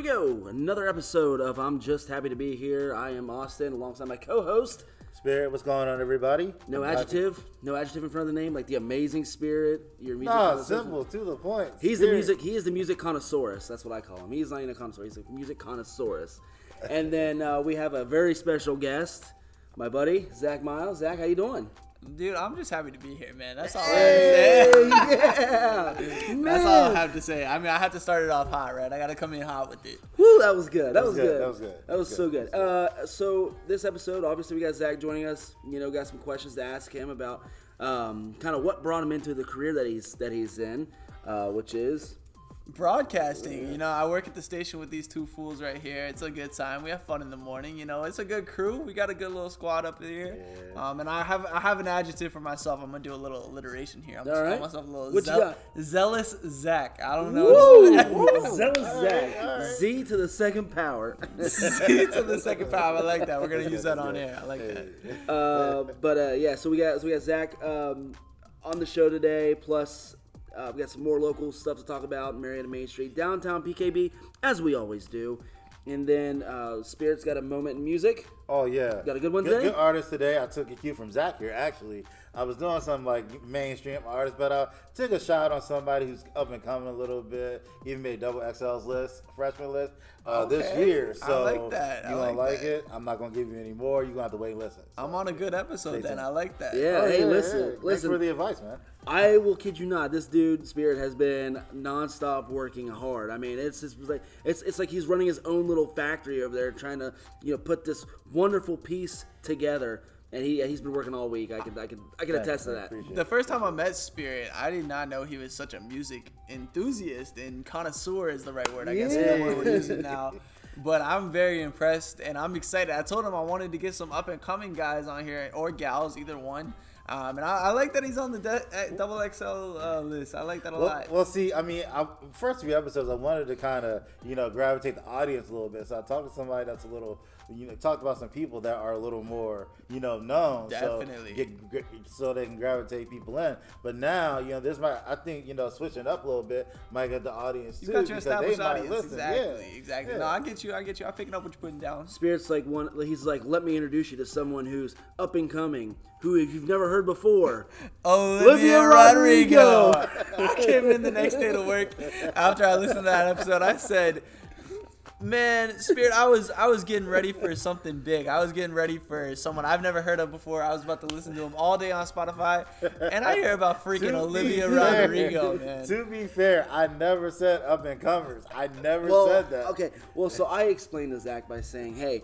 we go. Another episode of I'm Just Happy to Be Here. I am Austin alongside my co host. Spirit, what's going on, everybody? No adjective, no adjective in front of the name, like the amazing spirit. Your music. No, simple, to the point. He's the music. He is the music connoissaurus. That's what I call him. He's not even a connoisseur. He's a music connoissaurus. And then uh, we have a very special guest, my buddy Zach Miles. Zach, how you doing? Dude, I'm just happy to be here, man. That's all Hey, I have to say. yeah, man. That's all I have to say. I mean, I have to start it off hot, right? I got to come in hot with it. Woo, that was good. That, was, was good. good. That was good. That was so good. Uh, so this episode, obviously, we got Zach joining us. You know, got some questions to ask him about um, kind of what brought him into the career that he's that he's in, uh, which is Broadcasting, you know, I work at the station with these two fools right here. It's a good time. We have fun in the morning. You know, it's a good crew. We got a good little squad up here. Um, and I have I have an adjective for myself. I'm gonna do a little alliteration here. I'm All just right. call myself a little What you zeal- got? zealous Zach. I don't know. Woo! Zealous Zach. Z to the second power. Z to the second power. I like that. We're gonna use that on air. I like that. Uh, but uh, yeah, so we got so we got Zach um, on the show today. Plus, uh, we got some more local stuff to talk about. Marietta Main Street, downtown PKB, as we always do. And then uh, Spirit's got a moment in music. Oh yeah, Got a good one good, today? Good artist today. I took a cue from Zach here. Actually, I was doing something like mainstream artist, but I took a shot on somebody who's up and coming a little bit. Even made double XL's list, freshman list uh, this Okay. year. I So like that. I You gonna like like that. it? I'm not gonna give you any more. You gonna have to wait and listen. So. I'm on a good episode then. I like that. Yeah, Oh, hey, yeah, listen, yeah. Thanks listen. for the advice, man. I will kid you not. This dude, Spirit, has been nonstop working hard. I mean, it's just like it's it's like he's running his own little factory over there, trying to you know put this wonderful piece together. And he he's been working all week. I can I can I can attest to that. The first time I met Spirit, I did not know he was such a music enthusiast and connoisseur is the right word. I guess is the word we're using now. But I'm very impressed and I'm excited. I told him I wanted to get some up and coming guys on here or gals, either one. Um, and I, I like that he's on the de- uh, double XL uh, list. I like that a Well, lot. well, see, I mean, I, first few episodes, I wanted to kind of, you know, gravitate the audience a little bit. So I talked to somebody that's a little, you know, talked about some people that are a little more, you know, known. Definitely. So, get, get, so they can gravitate people in. But now, you know, this might, I think, you know, switching up a little bit might get the audience you too. got your because they established might audience. listen. Exactly, Yeah. exactly. Yeah. No, I get you. I get you. I'm picking up what you're putting down. Spirit's like one. He's like, let me introduce you to someone who's up and coming, who you've never heard before. Olivia, Olivia Rodrigo. Rodrigo. I came in the next day to work after I listened to that episode. I said, "Man, Spirit, I was I was getting ready for something big. I was getting ready for someone I've never heard of before. I was about to listen to him all day on Spotify, and I hear about freaking Olivia fair- Rodrigo, man. To be fair, I never said up and comers. I never Well, said that. okay. Well, so I explained to Zach by saying, hey,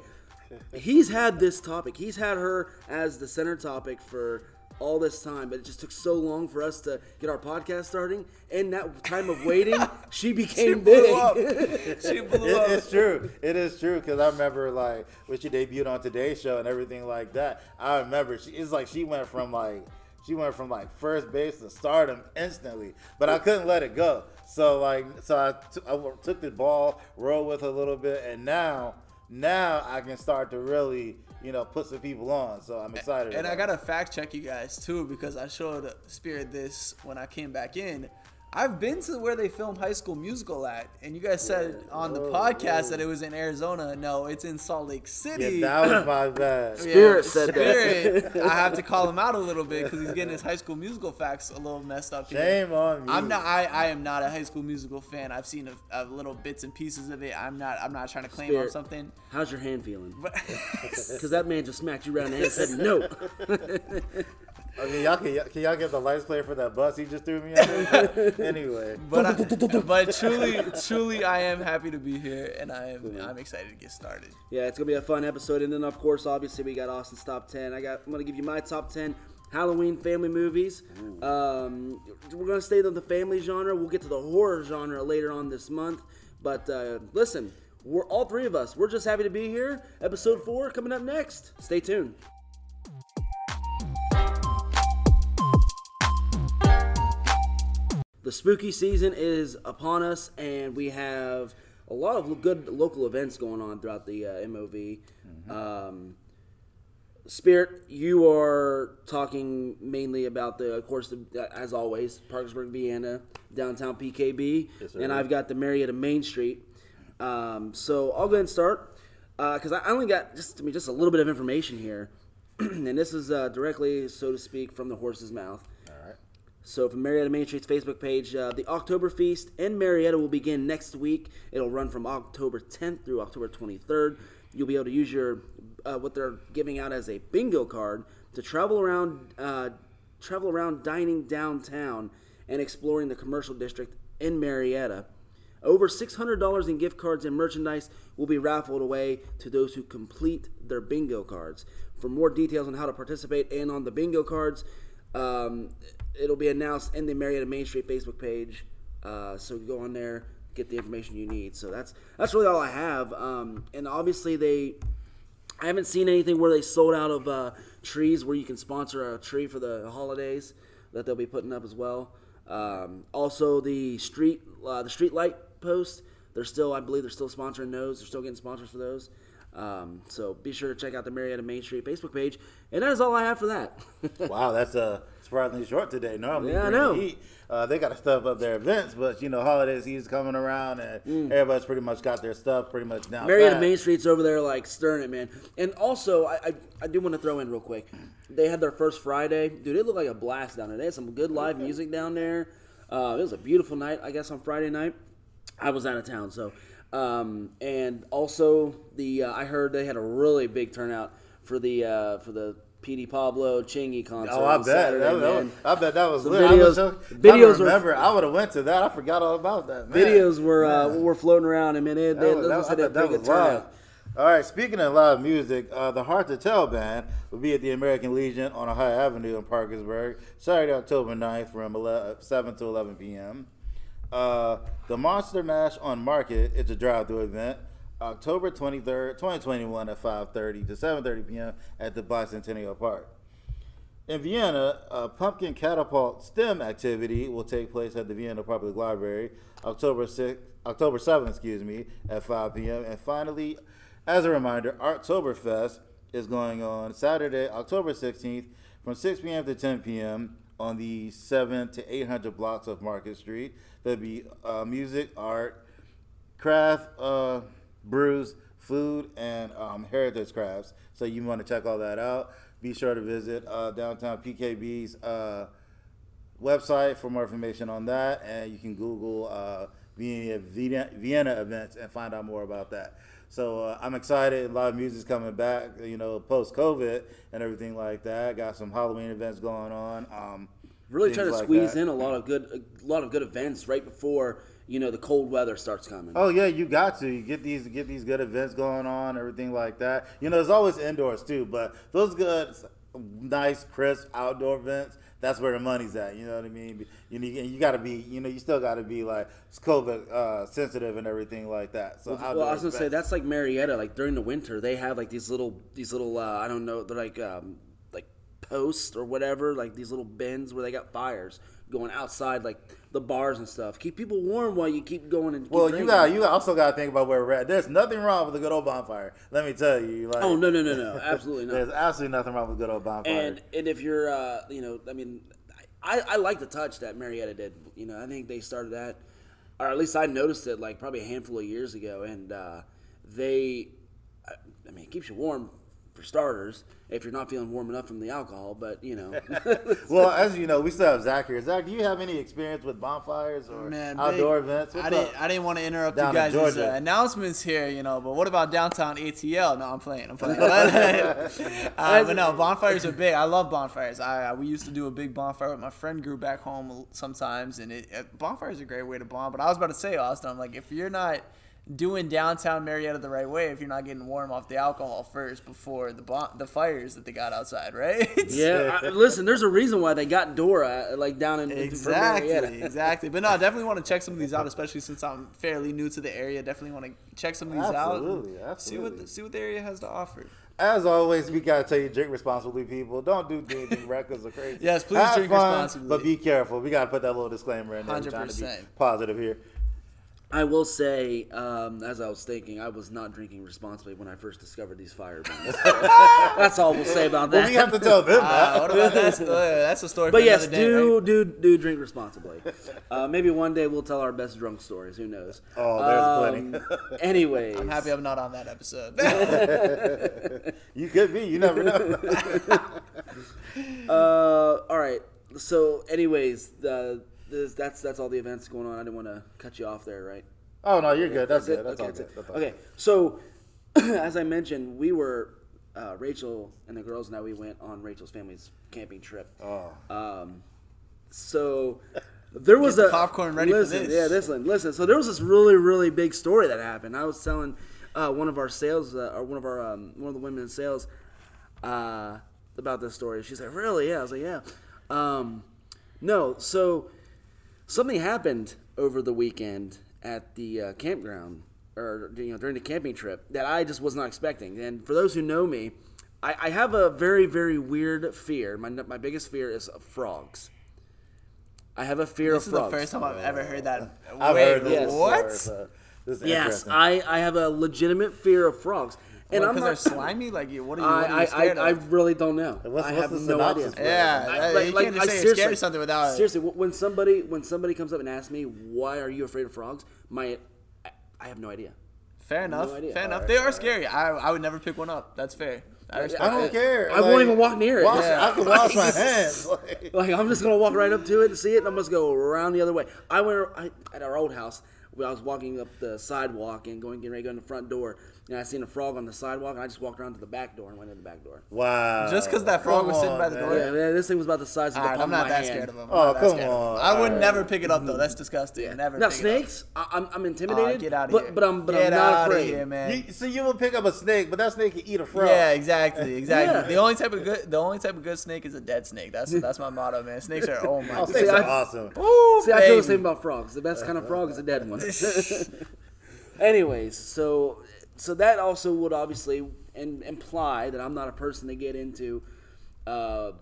he's had this topic. He's had her as the center topic for all this time, but it just took so long for us to get our podcast starting. And that time of waiting, she She became blew big. up. She blew It- up. it's true. It is true because I remember like when she debuted on Today's Show and everything like that. I remember she it's like she went from like she went from like first base to stardom instantly, but I couldn't let it go. So like so I t- I took the ball, rolled with a little bit, and now now I can start to really you know put some people on. So I'm excited. And I gotta fact check you guys too because I showed Spirit this when I came back in. I've been to where they filmed High School Musical at, and you guys said on the Whoa, podcast whoa. that it was in Arizona. No, it's in Salt Lake. City. Yeah, that was my bad. Spirit said that. I have to call him out a little bit because he's getting his High School Musical facts a little messed up here. Shame on me. I'm not. I, I am not a High School Musical fan. I've seen a, a little bits and pieces of it. I'm not. I'm not trying to claim Spirit. I'm something. How's your hand feeling? Because that man just smacked you around the head and said no. I mean, y'all can, can y'all get the lights player for that bus he just threw me under? anyway. but I, but truly, truly, I am happy to be here, and I am I'm excited to get started. Yeah, it's gonna be a fun episode, and then of course, obviously, we got Austin's top ten. I got. I'm gonna give you my top ten Halloween family movies. Um, we're gonna stay on the family genre. We'll get to the horror genre later on this month. But uh, listen, we're all three of us. We're just happy to be here. Episode four coming up next. Stay tuned. The spooky season is upon us, and we have a lot of good local events going on throughout the uh, MOV. Um, Spirit, you are talking mainly about the, of course, the, as always, Parkersburg, Vienna, downtown PKB, Yes, and I've got the Marietta Main Street. Um, so I'll go ahead and start because I I only got just I mean just a little bit of information here, and this is uh, directly, so to speak, from the horse's mouth. So from Marietta Main Street's Facebook page, uh, the October Feast in Marietta will begin next week. It'll run from October 10th through October 23rd. You'll be able to use your uh, what they're giving out as a bingo card to travel around, uh, travel around dining downtown and exploring the commercial district in Marietta. Over $600 in gift cards and merchandise will be raffled away to those who complete their bingo cards. For more details on how to participate and on the bingo cards, um, it'll be announced in the Marietta Main Street Facebook page. Uh, so go on there, get the information you need. So that's that's really all I have. Um, and obviously they, I haven't seen anything where they sold out of uh, trees where you can sponsor a tree for the holidays that they'll be putting up as well. Um, also the street uh, the street light post. They're still, I believe, they're still sponsoring those. They're still getting sponsors for those. Um, so be sure to check out the Marietta Main Street Facebook page. And that is all I have for that. Wow, that's uh, surprisingly short today. Normally, Yeah, I know. heat, uh, they got to stuff up their events, but you know, holiday season's coming around, and everybody's pretty much got their stuff pretty much down. Mm. Marietta. Main Street's over there like stirring it, man. And also, I, I, I do want to throw in real quick. They had their first Friday, dude. It looked like a blast down there. They had some good live music down there. Uh, it was a beautiful night, I guess, on Friday night. I was out of town, so. Um, and also, the uh, I heard they had a really big turnout for the uh, for the PD Pablo Chingy concert. Oh, I bet. Saturday, That- that was- I bet that was Some lit. I videos- was so- videos I were- remember. I would have went to that. I forgot all about that. Man. Videos were uh, were floating around, and man, they, they, That was, that, I a bet that was live. All right, speaking of live music, uh, the Hard to Tell band will be at the American Legion on Ohio Avenue in Parkersburg Saturday, October 9th from 11, 7 to 11 p.m. Uh, the Monster Mash on Market is a drive-through event October 23rd, 2021 at 5.30 to 7.30 p.m. at the Bicentennial Park. In Vienna, a pumpkin catapult STEM activity will take place at the Vienna Public Library October 6, October 7th, excuse me, at 5 p.m. And finally, as a reminder, Arttoberfest is going on Saturday, October 16th from 6 p.m. to 10 p.m. on the 7 to 800 blocks of Market Street. There'll be uh, music, art, craft uh, brews, food, and um, heritage crafts. So you want to check all that out. Be sure to visit uh, downtown PKB's uh, website for more information on that, and you can Google uh, Vienna, Vienna events and find out more about that. So uh, I'm excited. Live music's coming back. You know, post COVID and everything like that. Got some Halloween events going on. Um, Really trying to like squeeze that. in a lot of good, a lot of good events right before you know the cold weather starts coming. Oh yeah, you got to you get these get these good events going on, everything like that. You know, there's always indoors too, but those good, nice, crisp outdoor events. That's where the money's at. You know what I mean? You know, you, got to be. You know, you still got to be like COVID uh, sensitive and everything like that. So Well, outdoor I was gonna say that's like Marietta. Like during the winter, they have like these little, these little, uh, I don't know, they're like, um, like posts or whatever, like these little bins where they got fires going outside, like the bars and stuff. Keep people warm while you keep going and. Keep Well, you got you also got to think about where we're at. There's nothing wrong with a good old bonfire. Let me tell you. Like, Oh no no no no! Absolutely not. There's absolutely nothing wrong with a good old bonfire. And and if you're, uh, you know, I mean, I, I like the touch that Marietta did. You know, I think they started that, or at least I noticed it like probably a handful of years ago, and uh, they, I I mean, it keeps you warm for starters if you're not feeling warm enough from the alcohol. But you know, well, as you know, we still have Zach here. Zach, do you have any experience with bonfires or Man, outdoor big- events? What's I didn't. I didn't want to interrupt Down you guys' uh, announcements here, you know. But what about downtown ATL? No, I'm playing. I'm playing. uh, but no, bonfires are big. I love bonfires. I, I we used to do a big bonfire with my friend group back home sometimes, and it, it, bonfires are a great way to bond. But I was about to say, Austin, I'm like, if you're not doing downtown Marietta the right way, if you're not getting warm off the alcohol first before the bon- the fires that they got outside, right? yeah. I, listen, there's a reason why they got Dora uh, like down in in- Exactly, Marietta. exactly. But no, I definitely want to check some of these out, especially since I'm fairly new to the area. Definitely want to check some of these out. Absolutely, out. and See what the, see what the area has to offer. As always, we gotta tell you, drink responsibly, people. Don't do anything reckless or crazy. Yes, please Have drink fun, responsibly. But be careful. We gotta put that little disclaimer in there. We're trying to be 100%. positive here. I will say, um, as I was thinking, I was not drinking responsibly when I first discovered these fire burns. That's all we'll say about that. Well, we have to tell them Uh, that. what about that? Uh, that's a story. but for yes, day, do right? do do drink responsibly. Uh, maybe one day we'll tell our best drunk stories. Who knows? Oh, there's plenty. Um, anyways, I'm happy I'm not on that episode. You could be. You never know. Uh, all right. So, anyways, the this, that's that's all the events going on. I didn't want to cut you off there, right? Oh no, you're good. That's it? good. That's okay, all that's good. it. That's all okay. So, as I mentioned, we were uh, Rachel and the girls and I. We went on Rachel's family's camping trip. Oh. Um, so there was the a popcorn ready for listen, this. Yeah, listen, listen. So there was this really, really big story that happened. I was telling uh, one of our sales, uh, or one of our um, one of the women in sales, uh, about this story. She's like, "Really? Yeah." I was like, "Yeah." Um, no, so something happened over the weekend at the uh, campground, or you know during the camping trip that I just was not expecting. And for those who know me, I, I have a very, very weird fear. My my biggest fear is of frogs. I have a fear this of frogs. This is the first time I've ever heard that. I've Wait, heard this yes. before, what? so this is Yes. I, I have a legitimate fear of frogs, and Because I'm they're not. slimy. Like, you- what are you, what are you I, I, scared I, I of? really don't know. What's- I have no idea. synopsis for it? Yeah, I- that- like- you like, can't just I say you're seriously- scared of something without. Seriously, when somebody when somebody comes up and asks me why are you afraid of frogs, my I, I have no idea. Fair enough. idea. Fair enough. Alright, They are alright. scary. I, I would never pick one up. That's fair. I I don't it. care. I won't even walk near it. Wash, Yeah. I can wash my hands. Like, Like I'm just gonna walk right up to it and see it, and I'm just go around the other way. I went I, at our old house. When I was walking up the sidewalk and going getting ready to go in the front door, and I seen a frog on the sidewalk, and I just walked around to the back door and went in the back door. wow. Just because that frog Come was sitting on, by the man. door? Yeah, man, this thing was about the size of the Alright, palm I'm of not my that hand. scared of them. I'm Oh, not that come scared of them. on. I would Alright. never pick it up though. That's mm-hmm. disgusting. Never. Now pick it up. snakes, I, I'm I'm intimidated. Get out of but, here. But I'm but get I'm not outta afraid. here, man. You, so you will pick up a snake, but that snake can eat a frog. Yeah, exactly, exactly. Yeah. The only type of good, the only type of good snake is a dead snake. That's that's my motto, man. Snakes are oh my. Oh, snakes See, are I- awesome. Woo, See, I feel the baby. same about frogs. The best kind of frog is a dead one. Anyways, so so that also would obviously in, imply that I'm not a person to get into, uh,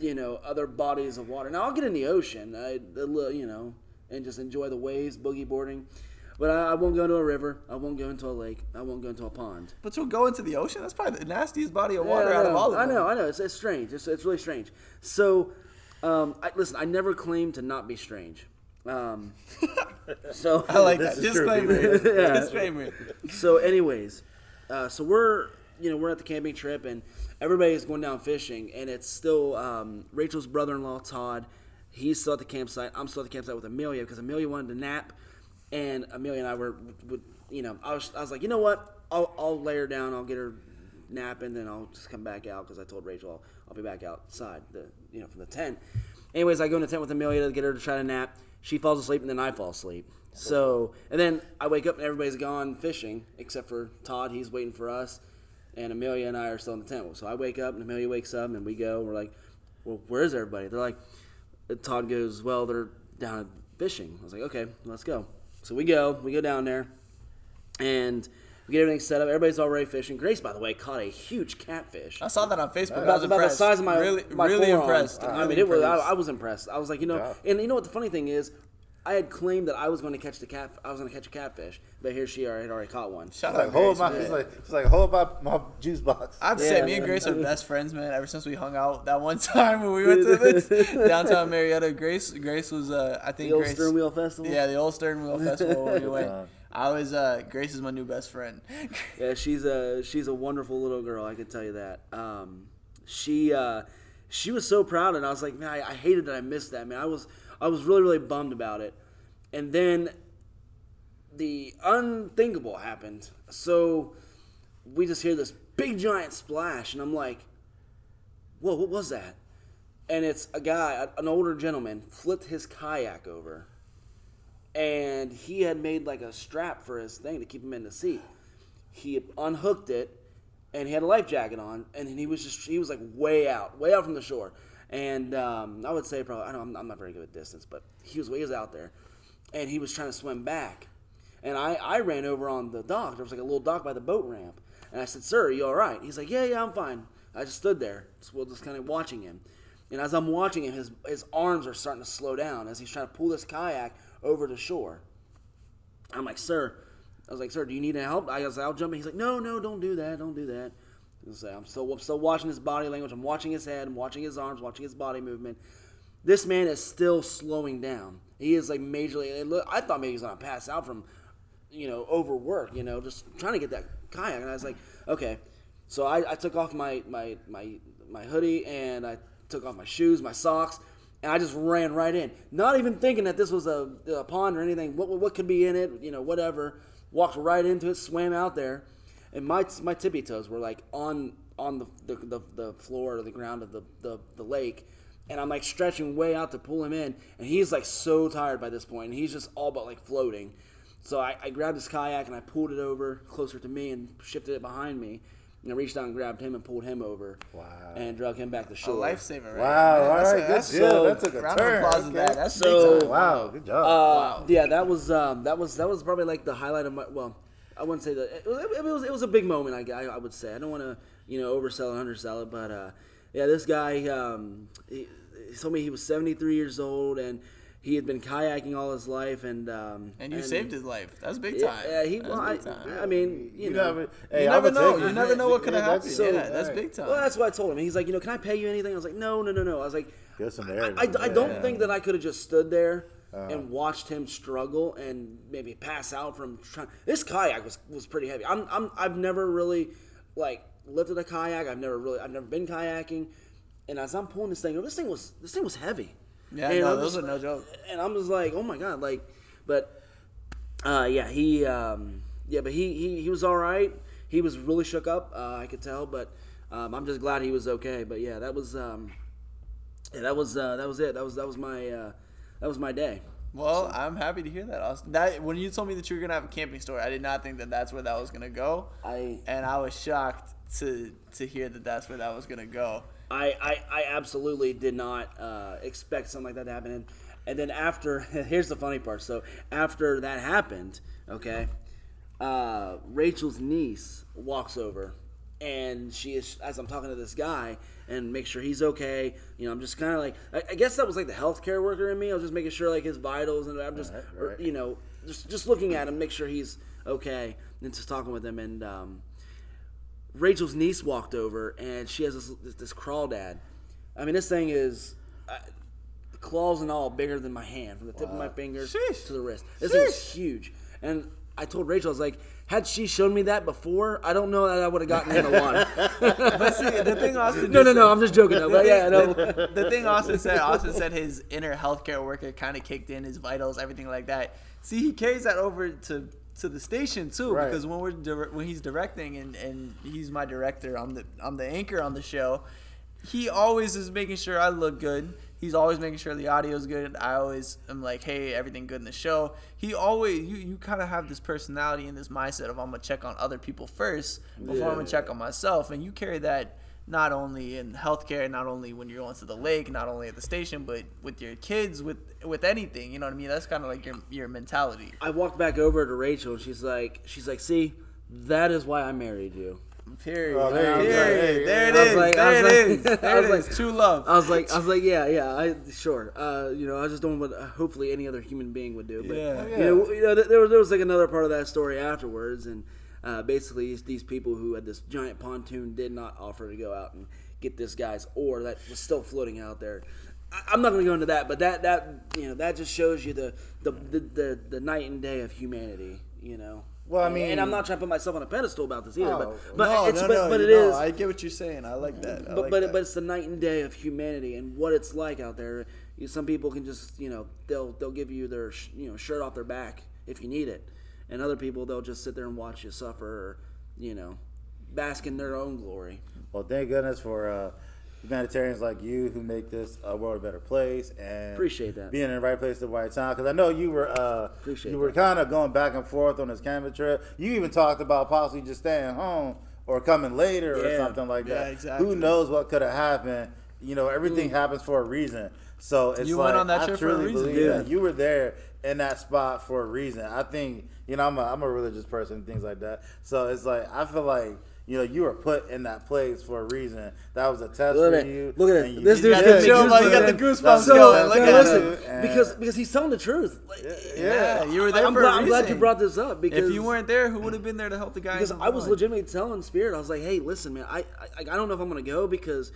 you know, other bodies of water. Now I'll get in the ocean, I, a little, you know, and just enjoy the waves, boogie boarding. But I, I won't go into a river. I won't go into a lake. I won't go into a pond. But you'll go into the ocean. That's probably the nastiest body of water Yeah, out of all of them. I know, I know. It's, it's strange. It's, it's really strange. So, um, I, listen, I never claim to not be strange. Um, so I like This that. is disclaimer. Yeah. Disclaimer. so anyways uh, so we're you know we're at the camping trip and everybody's going down fishing and it's still um, rachel's brother-in-law todd he's still at the campsite. I'm still at the campsite with amelia because amelia wanted to nap and amelia and i were would you know I was, I was like you know what? I'll, I'll lay her down. I'll get her nap and then i'll just come back out because i told rachel I'll, I'll be back outside the you know from the tent. Anyways i go in the tent with amelia to get her to try to nap she falls asleep and then i fall asleep so, and then I wake up and everybody's gone fishing except for Todd. He's waiting for us, and Amelia and I are still in the tent. So I wake up and Amelia wakes up and we go. We're like, "Well, where's everybody?" They're like, Todd goes, "Well, they're down fishing." I was like, "Okay, let's go." So we go. We go down there, and we get everything set up. Everybody's already fishing. Grace, by the way, caught a huge catfish. I saw that on Facebook. I was about the size of my really, my really forearm. impressed. I Really mean, it was. I. I was impressed. I was like, you know, Yeah. and you know what the funny thing is, I had claimed that I was going to catch the cat. I was going to catch a catfish, but here she already had already caught one. Shout out like hold Grace, my, man. it's like it's like hold my, my juice box. I have to Yeah, say, me and. Grace are best friends, man. Ever since we hung out that one time when we went to this downtown Marietta, Grace, Grace was, uh, I think The old Grace, stern wheel festival. yeah, the old Stern Wheel Festival when we went. I was, uh, Grace is my new best friend. Yeah, she's a she's a wonderful little girl. I can tell you that. Um, she uh, she was so proud, and I was like, man, I, I hated that I missed that. Man, I was I was really really bummed about it. And then the unthinkable happened. So we just hear this big giant splash, and I'm like, whoa, what was that? And it's a guy, an older gentleman, flipped his kayak over and he had made like a strap for his thing to keep him in the seat. He unhooked it, and he had a life jacket on, and he was just he was like way out, way out from the shore. And um, I would say probably I don't I'm, not very good at distance, but he was was out there, and he was trying to swim back, and I I ran over on the dock. There was like a little dock by the boat ramp, and I said, "Sir, are you all right?" He's like, "Yeah, yeah, I'm fine." I just stood there, just, just kind of watching him. And as I'm watching him, his, his arms are starting to slow down as he's trying to pull this kayak over the shore. I'm like, sir, I was like, sir, do you need help? I was like, I'll jump in. He's like, no, no, don't do that, don't do that. I'm still, I'm still watching his body language. I'm watching his head. I'm watching his arms. Watching his body movement. This man is still slowing down. He is like majorly. I thought maybe he was gonna pass out from, you know, overwork. You know, just trying to get that kayak. And I was like, okay. So I, I took off my, my my my hoodie and I took off my shoes, my socks, and I just ran right in, not even thinking that this was a, a pond or anything. What what could be in it? You know, whatever. Walked right into it, swam out there, and my my tippy toes were like on on the the, the, the floor or the ground of the, the, the lake. And I'm like stretching way out to pull him in, and he's like so tired by this point, and he's just all but like floating. So I, I grabbed his kayak and I pulled it over closer to me and shifted it behind me. And I reached out and grabbed him and pulled him over. Wow. And drug him back to A shore. lifesaver, right? Wow, there. all That's right, a- good that's- deal. so- that took a Round turn. of applause to okay. that. That's So- big time. Wow, good job. Uh, yeah, that was um, that was that was probably like the highlight of my. Well, I wouldn't say that it, was- it was it was a big moment. I, I, I would say I don't want to you know oversell and undersell it, but uh, yeah, this guy um, he, he told me he was 73 years old and he had been kayaking all his life and um, And you saved his life. That's big Yeah, time. yeah, he. Well, I, big time. I mean, you, You know. never, hey, You never know. You never know what could have Yeah, happened. so- yeah, that's right. big time. Well, that's what I told him. He's like, you know, can I pay you anything? I was like, no, no, no, no. I was like, Give some I, air. I, I don't Yeah. think that I could have just stood there Uh-huh. and watched him struggle and maybe pass out from trying. This kayak was was pretty heavy. I'm, I'm I've never really like lifted a kayak. I've never really I've never been kayaking. And as I'm pulling this thing, this thing was this thing was heavy. Yeah, And no, I'm those just- are no joke. And I'm just like, oh my god, like, but uh, yeah, he um, yeah, but he, he he was all right. He was really shook up. Uh, I could tell, but um, I'm just glad he was okay. But yeah, that was um, yeah, that was uh, that was it. That was that was my uh, that was my day. Well, I'm happy to hear that, Austin. That when you told me that you were gonna have a camping story, I did not think that that's where that was gonna go, I and I was shocked to to hear that that's where that was gonna go. I, I, I absolutely did not uh, expect something like that to happen. And, and then after, here's the funny part. So after that happened, okay, uh, Rachel's niece walks over, and she is as I'm talking to this guy and make sure he's okay. You know, I'm just kind of like, I, I guess that was like the healthcare worker in me. I was just making sure like his vitals, and I'm just, Right, right. you know, just just looking at him, make sure he's okay, and just talking with him, and um, Rachel's niece walked over and she has this, this, this crawdad. I mean, this thing is uh, claws and all bigger than my hand, from the tip of my fingers Sheesh. to the wrist. This Sheesh. huge. And I told Rachel, I was like, had she shown me that before, I don't know that I would have gotten in the one. But see, the thing Austin no, no, no, I'm just joking. Though, but yeah, no. the, the thing Austin said, Austin said his inner healthcare worker kind of kicked in, his vitals, everything like that. See, he carries that over to to the station too, Right. because when we're dir- when he's directing and and he's my director, I'm the I'm the anchor on the show. He always is making sure I look good. He's always making sure the audio is good. I always am like, hey, everything good in the show. He always you you kind of have this personality and this mindset of I'm gonna check on other people first before I'm gonna check on myself, and you carry that not only in healthcare, not only when you're going to the lake, not only at the station, but with your kids, with with anything. You know what I mean? That's kind of like your your mentality. I walked back over to Rachel and she's like, she's like, see, that is why I married you. Period. Oh, there you go. Period. There it I was like- I there was it like- is. I There it was. True love. I was like, I was like, yeah, yeah, I sure. Uh, you know, I was just doing what uh, hopefully any other human being would do. But Yeah. you know, you know, there was there was like another part of that story afterwards, and uh, basically these, these people who had this giant pontoon did not offer to go out and get this guy's oar that was still floating out there. I, I'm not going to go into that, but that that you know that just shows you the the the, the, the night and day of humanity. You know. Well, I And- and I'm not trying to put myself on a pedestal about this either, Oh, but but no, it's no, but, but you it know, is I get what you're saying. I like that. I but like but, that. but it's the night and day of humanity and what it's like out there. You, some people can just you know they'll they'll give you their sh- you know shirt off their back if you need it, and other people they'll just sit there and watch you suffer or you know bask in their own glory. Well, thank goodness for uh, humanitarians like you who make this a world a better place and Appreciate that. being in the right place at the right time. Because I know you were uh, Appreciate you were kind of going back and forth on this camping trip. You even talked about possibly just staying home or coming later or something like Yeah, that. exactly. Who knows what could have happened? You know, everything happens for a reason. So it's You like went on that I trip for a truly reason. believe Yeah. that you were there in that spot for a reason. I think you know I'm a I'm a religious person and things like that. So it's like I feel like you know, you were put in that place for a reason. That was a test Look for at it. you. Look at it. This you dude's did getting. Chill, man. You got the That's- goosebumps So, going. Look at listen, it. Because because he's telling the truth. Like, Yeah, you were there I'm for glad, a I'm glad you brought this up because If you weren't there, who would have been there to help the guy? because I was legitimately telling Spirit, I was like, hey, listen, man, I I, I don't know if I'm gonna go because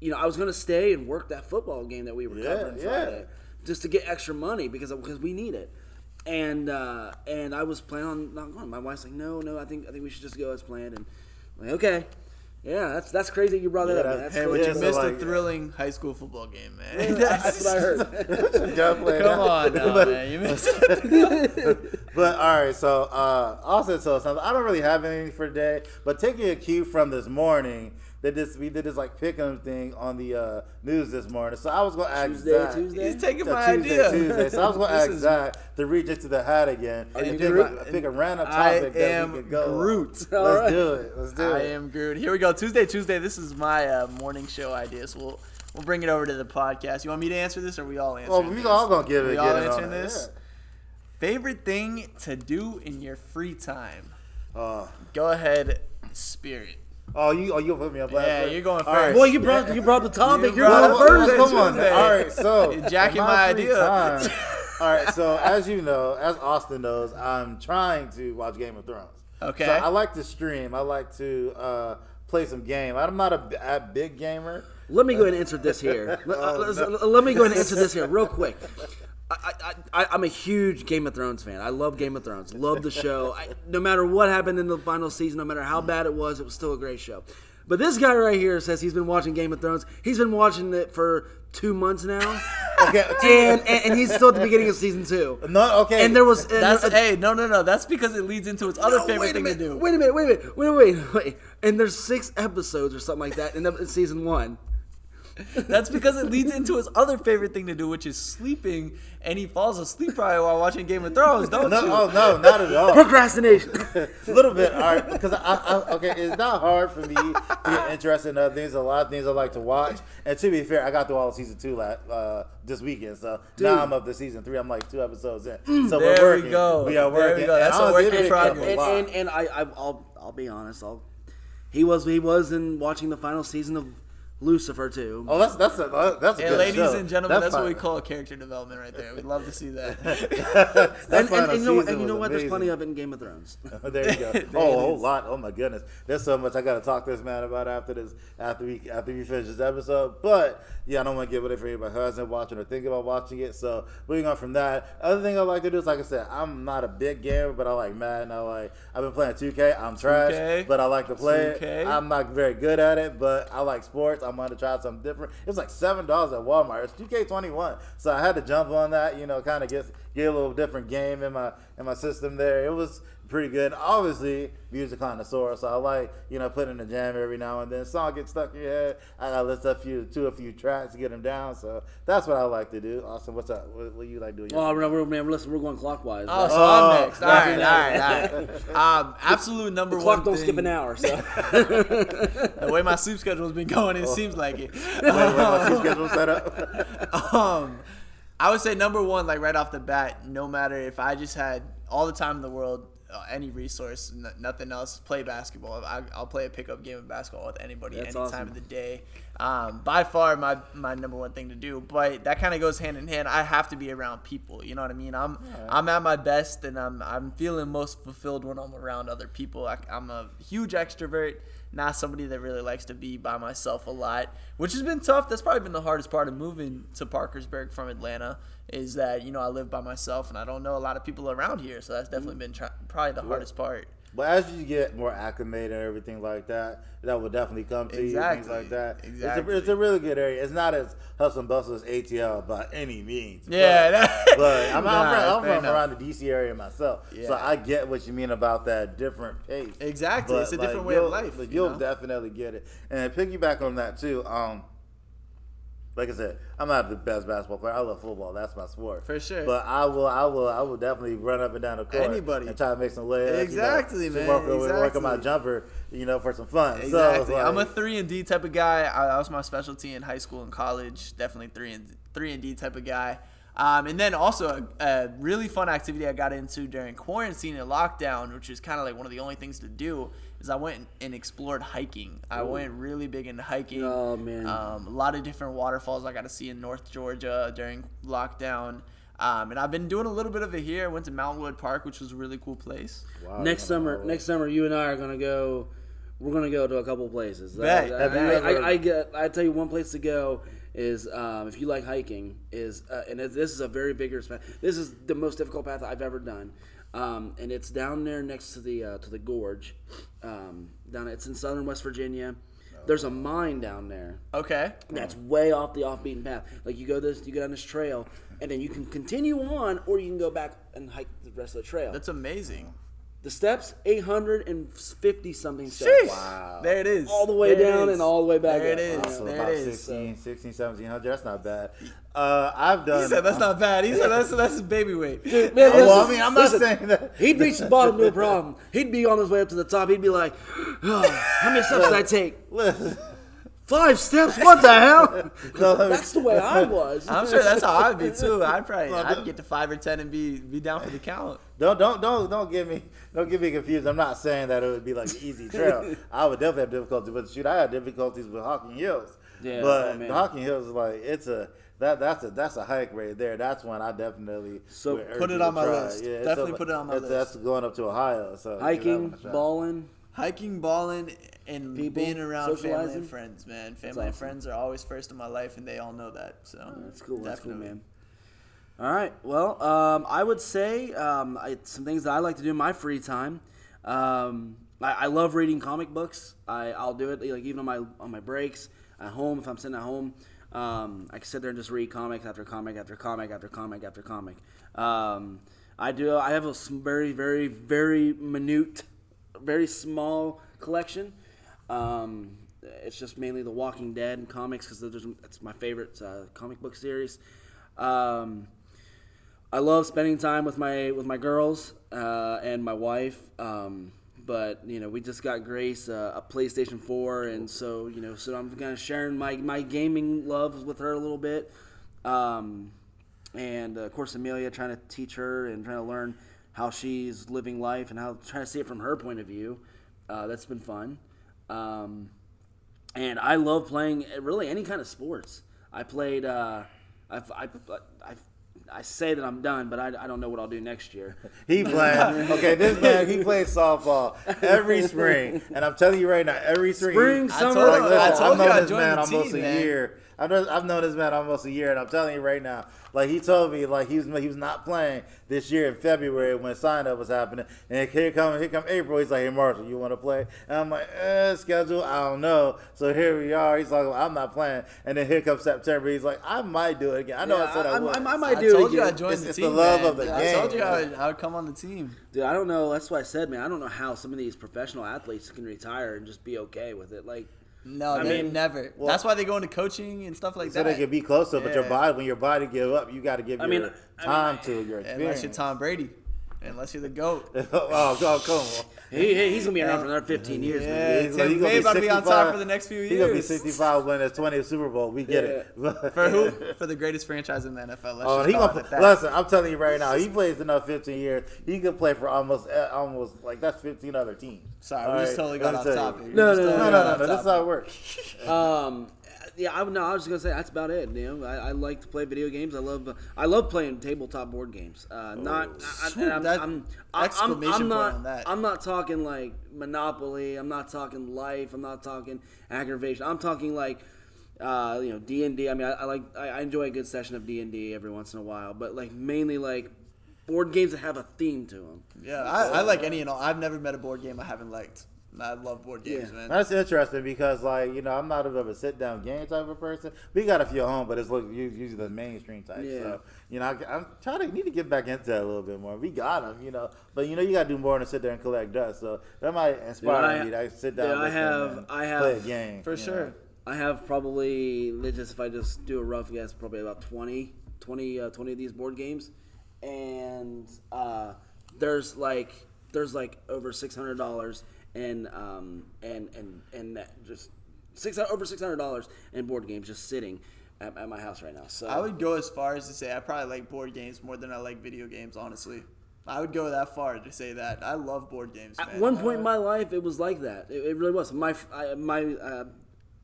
you know I was gonna stay and work that football game that we were Yeah, covering yeah. Friday just to get extra money because because we need it. And uh, and I was planning on not going. My wife's like, no, no, I think I think we should just go as planned. And I'm like, okay, yeah, that's that's crazy. You brought that Yeah, up. Man. That's Hey, cool. but Yeah, you so missed like- a thrilling high school football game, man. that's what I heard. Gotta Come on, now, But- man. You missed it. But all right, so uh, also so something. I don't really have anything for today, but taking a cue from this morning, that this we did this like pick'em thing on the uh, news this morning. So I was gonna ask Tuesday, Zach, Tuesday? He's taking So my Tuesday, idea. Tuesday. So I was gonna ask is- Zach to reach into the hat again Are you and pick, Groot? a, pick a random I topic that am we could go. Groot. All Let's right. do it. Let's do I it. I am Groot. Here we go. Tuesday, Tuesday. This is my uh, morning show idea. So we'll we'll bring it over to the podcast. You want me to answer this, or we all answer? Well, we all gonna give it. We get all it on answering it, this? Favorite thing to do in your free time? yeah. Uh, Go ahead, Spirit. Oh, you oh you gonna put me on blast? Yeah, first? you're going All right. first. Boy, you brought you brought the topic. You You're brought going first. come on. Tuesday. All right, so You're jacking in my idea. time- all right, so as you know, as Austin knows, I'm trying to watch Game of Thrones. Okay. So I like to stream. I like to uh, play some game. I'm not a, a big gamer. Let me go ahead and answer this here. Let, Oh, let's- no. let me go ahead and answer this here real quick. I, I, I, I'm a huge Game of Thrones fan. I love Game of Thrones. Love the show. I, no matter what happened in the final season, no matter how bad it was, it was still a great show. But this guy right here says he's been watching Game of Thrones. He's been watching it for two months now, Okay. and, and and he's still at the beginning of season two. no. Okay. And there was and That's there- hey, no, no, no. That's because it leads into its other No, favorite wait a thing to do. Wait a minute, wait a minute, wait, wait, wait, And there's six episodes or something like that in the- in season one. That's because it leads into his other favorite thing to do, which is sleeping. And he falls asleep probably while watching Game of Thrones, don't no, you? oh no, not at all. Procrastination. a little bit, all right. Because I, I, okay, it's not hard for me to get interested in other things. A lot of things I like to watch. And to be fair, I got through all of season two last uh, this weekend. So now I'm up to season three. I'm like two episodes in. So There we're we working. go. We are There we working. go. That's I a was work able in to get progress. a and, lot. and, and I, I I'll I'll be honest. I'll he was he was in watching the final season of Lucifer too. Oh, that's that's a uh, that's a And good ladies show. and gentlemen, that's, what we call character development right there. We'd love to see that. That and, and, and you know what? And you know was what? There's plenty of it in Game of Thrones. Oh, there you go. There oh, a whole is. lot. Oh my goodness. There's so much I got to talk to this man about after this, after we after we finish this episode. But yeah, I don't want to give it for anybody who hasn't watching or thinking about watching it. So moving on from that, other thing I like to do is like I said, I'm not a big gamer, but I like Madden. I like I've been playing 2K. I'm trash, 2K. but I like to play 2K. it. I'm not very good at it, but I like sports. I'm going to try something different. It was like seven dollars at Walmart. It's 2K21, so I had to jump on that. You know, kind of get get a little different game in my in my system there. It was pretty good. Obviously, music connoisseur, so I like you know putting in the jam every now and then. Song gets stuck in your head. I gotta listen to a few to a few tracks to get them down. So that's what I like to do. Austin, what's up? What, what you like doing? Oh, we're, we're, man, listen, we're going clockwise. Oh, so Oh, I'm next. All right, all that's right, all right. Um, absolute number the one. clock don't thing, skip an hour. So The way my sleep schedule has been going, it seems like it. Wait, wait, my sleep schedule set up. um, I would say number one, like right off the bat, no matter if I just had all the time in the world, uh, any resource, n- nothing else, play basketball. I, I'll play a pickup game of basketball with anybody, That's any awesome. time of the day. Um, by far, my my number one thing to do. But that kind of goes hand in hand. I have to be around people. You know what I mean? I'm I'm at my best, and I'm I'm feeling most fulfilled when I'm around other people. I, I'm a huge extrovert not somebody that really likes to be by myself a lot, which has been tough. That's probably been the hardest part of moving to Parkersburg from Atlanta is that you know I live by myself and I don't know a lot of people around here, so that's definitely mm. been try- probably the hardest part. But as you get more acclimated and everything like that, that will definitely come to you, things like that. It's, a, it's a really good area. It's not as hustle and bustle as ATL by any means. Yeah, But, but I'm, Nah, I'm, from, I'm from around the DC area myself, so I get what you mean about that different pace. Exactly. It's a different way of life, but you You'll know? definitely get it. And piggyback on that too. Um, like I said, I'm not the best basketball player. I love football. That's my sport. For sure. But I will, I will, I will definitely run up and down the court Anybody. and try to make some layups. Exactly, you know, man, Work, work on my exactly. jumper, you know, for some fun. So, Exactly. like, I'm a three and D type of guy. I, that was my specialty in high school and college. Definitely three and three and D type of guy. Um, and then also a, a really fun activity I got into during quarantine and lockdown, which is kind of like one of the only things to do, is I went and explored hiking. I went really big into hiking. Oh, man. Um, a lot of different waterfalls I got to see in North Georgia during lockdown. Um, and I've been doing a little bit of it here. I went to Mountwood Park, which was a really cool place. Wow, next summer, know, next summer, you and I are gonna go. We're gonna go to a couple places. Bet. I, Have I, I, I get. I tell you, one place to go is um, if you like hiking is uh, and this is a very vigorous path. This is the most difficult path I've ever done, um, and it's down there next to the uh, to the gorge. Um, down it's in southern West Virginia. There's a mine down there Okay. that's way off the off beaten path. Like you go this, you go down this trail, and then you can continue on, or you can go back and hike the rest of the trail. That's amazing. The steps, 850 something steps. Wow. There it is. All the way There down and all the way back There up. it is. Wow. So There about it is. 16, 16, 1700. That's not bad. Uh, I've done. He said that's not bad. He said that's that's baby weight. Man, well, I mean, I'm not listen, saying that. He'd reach the bottom, no problem. He'd be on his way up to the top. He'd be like, oh, "How many steps did I take? Listen, Five steps? What the hell?" No, That's the way I was. I'm sure that's how I'd be too. I'd probably I'd get to five or ten and be be down for the count. Don't don't don't don't get me don't get me confused. I'm not saying that it would be like an easy trail. I would definitely have difficulty, but shoot, I had difficulties with Hocking Hills. Yeah, but oh, man. Hocking Hills is like it's a that that's a that's a hike right there. That's one I definitely So put it on my try. list. it's Definitely a- put it on my list. That's going up to Ohio. So Hiking, one a balling. Hiking, balling, and People, being around family and friends, man. Family and friends are always first in my life, and they all know that. So That's cool. That's cool, definitely. man. All right. Well, um, I would say um, I, some things that I like to do in my free time. Um, I, I love reading comic books. I, I'll do it like even on my on my breaks at home if I'm sitting at home. Um, I can sit there and just read comics after comic after comic after comic after comic. Um, I do. I have a very very very minute, very small collection. Um, it's just mainly The Walking Dead and comics because that's my favorite uh, comic book series. Um, I love spending time with my with my girls uh, and my wife. Um, but you know, we just got Grace uh, a PlayStation 4, and so you know, so I'm kind of sharing my my gaming love with her a little bit. Um, and uh, of course, Amelia trying to teach her and trying to learn how she's living life and how trying to see it from her point of view. Uh, that's been fun. Um, and I love playing really any kind of sports. I played. Uh, I've, I, I, I say that I'm done, but I, I don't know what I'll do next year. He playing okay. This man he plays softball every spring, and I'm telling you right now, every spring. Spring, he- I summer, told Like, I told I've you I this joined man the almost team, a man. year. I've known, I've known this man almost a year, and I'm telling you right now, like he told me, like he was he was not playing this year in February when sign up was happening, and here come here come April. He's like, hey Marshall, you want to play? And I'm like, eh, schedule, I don't know. So here we are. He's like, I'm not playing, and then here comes September. He's like, I might do it again. I know I said I, I, would. I, I might I do told it you I joined It's- the it's the love man. of the game. I told you I would, I would come on the team. Dude, I don't know. That's why I said, man. I don't know how some of these professional athletes can retire and just be okay with it. Like, No, I they mean, never. well- That's why they go into coaching and stuff like so that. So they can be closer, but your body, when your body give up, you got to give I your mean, I time mean, to your experience. Unless you're Tom Brady, unless you're the goat. oh, oh, come on. he, he- he's gonna be around for another 15 years, man. Yeah, He's Tim he gonna May about to be on top 65 for the next few years. He's gonna be 65 winning his 20th Super Bowl. We get it. For who? For the greatest franchise in the NFL. Let's Oh, just he call gonna it at that. listen. I'm telling you right now, he plays enough 15 years. He could play for almost, eh, almost like that's 15 other teams. Sorry, All we just right, totally let got me off tell you. topic. We No, just no, totally No, got no, no, off no. This is topic. how it works. Um, yeah, I, no, I was just gonna say that's about it. You know, I, I like to play video games. I love, I love playing tabletop board games. Uh, not, I, I'm, That- I'm, I'm, I'm point not, on that. I'm not talking like Monopoly. I'm not talking Life. I'm not talking aggravation. I'm talking like. Uh, you know D and I mean, I, I like I, I enjoy a good session of D and D every once in a while, but like mainly like board games that have a theme to them. Yeah, I, I like any and all. I've never met a board game I haven't liked. I love board games, Yeah. man. That's interesting because, like, you know, I'm not of a sit down game type of person. We got a few at home, but it's look usually the mainstream type. Yeah. So, you know, I, I'm trying to need to get back into that a little bit more. We got them, you know, but you know, you got to do more than sit there and collect dust. So that might inspire I- me to sit down. dude, I have- and I have- play a game For sure. know. I have probably just if I just do a rough guess, probably about 20, 20, uh, 20 of these board games, and uh, there's like there's like over six hundred dollars and um and and and that just six over six hundred dollars in board games just sitting. at, at my house right now. So I would go as far as to say I probably like board games more than I like video games. Honestly, I would go that far to say that I love board games. Man. At one point in my life, it was like that. It, it really was. My I, my uh,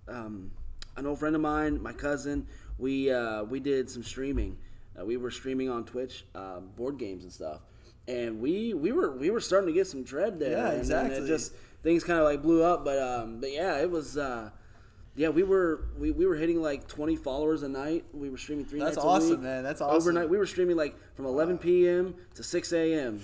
um, an old friend of mine, my cousin, we uh, we did some streaming. Uh, we were streaming on Twitch, uh, board games and stuff, and we we were we were starting to get some tread there. Yeah, and- and exactly. it just things kind of like blew up, but um, but yeah, it was. Uh, yeah, we were we, we were hitting like 20 followers a night. We were streaming three That's nights awesome, a week. man. That's awesome. Overnight, we were streaming like from 11 p.m. to 6 a.m.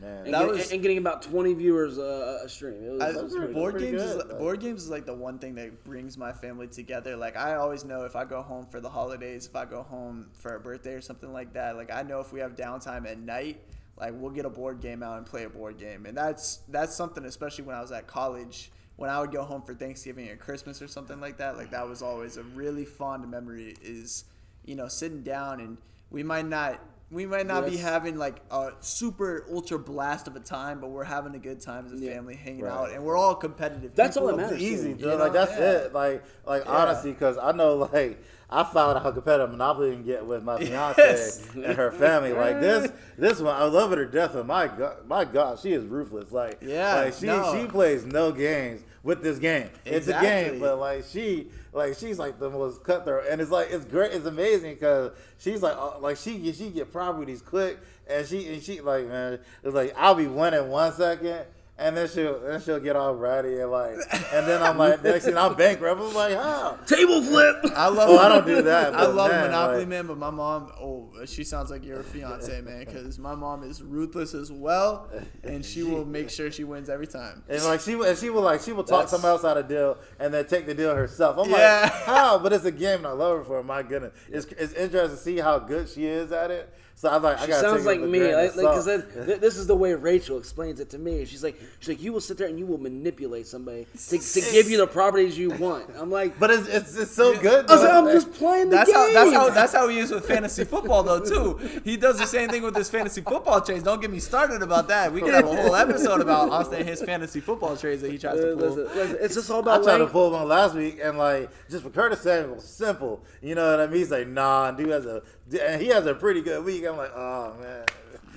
Man, And, That get- was- and getting about 20 viewers uh, a stream. It was, I- was pretty- board games good, is like- board games is like the one thing that brings my family together. Like I always know if I go home for the holidays, if I go home for a birthday or something like that, like I know if we have downtime at night, like we'll get a board game out and play a board game. And that's that's something especially when I was at college, when I would go home for Thanksgiving or Christmas or something like that, like that was always a really fond memory is, you know, sitting down and we might not we might not be having like a super ultra blast of a time, but we're having a good time as a Yeah. family hanging Right. out, and we're all competitive. That's all that matters. easy, dude. Like that's yeah. it. Like, like honestly, because I know, like, I found out how competitive Monopoly can get with my fiance Yes. and her family. Like this, this one, I love it to death. But my god, my god, she is ruthless. Like, Yeah, like she no. she plays no games with this game. It's a game, but like she, like she's like the most cutthroat, and it's like it's great. It's amazing because she's like, uh, like she get she get properties quick, and she and she like man, it's like I'll be winning one second. And then she'll then she'll get all ratty and like and then I'm like next thing I'm bankrupt. I'm like how? Table flip. I love. Oh, I don't do that, I love man, Monopoly, like- man. But my mom, oh, she sounds like your fiance, man. Because my mom is ruthless as well, and she will make sure she wins every time. And like she and she will like she will talk That's- somebody else out of deal and then take the deal herself. I'm Yeah. like how? But it's a game and I love her for it. My goodness, it's it's interesting to see how good she is at it. So I'm like I She gotta sounds take like it with a me, grain like, of because salt. th- this is the way Rachel explains it to me. She's like, she's like, you will sit there and you will manipulate somebody to, to give you the properties you want. I'm like, But it's it's, it's so good. I was like, I'm just playing the That's game. how that's how that's how he is with fantasy football though too. He does the same thing with his fantasy football trades. Don't get me started about that. We could have a whole episode about Austin and his fantasy football trades that he tries to pull. listen, listen, it's just all about. I about tried to pull one last week and like just for Curtis Samuel, simple. You know what I mean? He's like, nah, dude has a and he has a pretty good week. I'm like, oh man.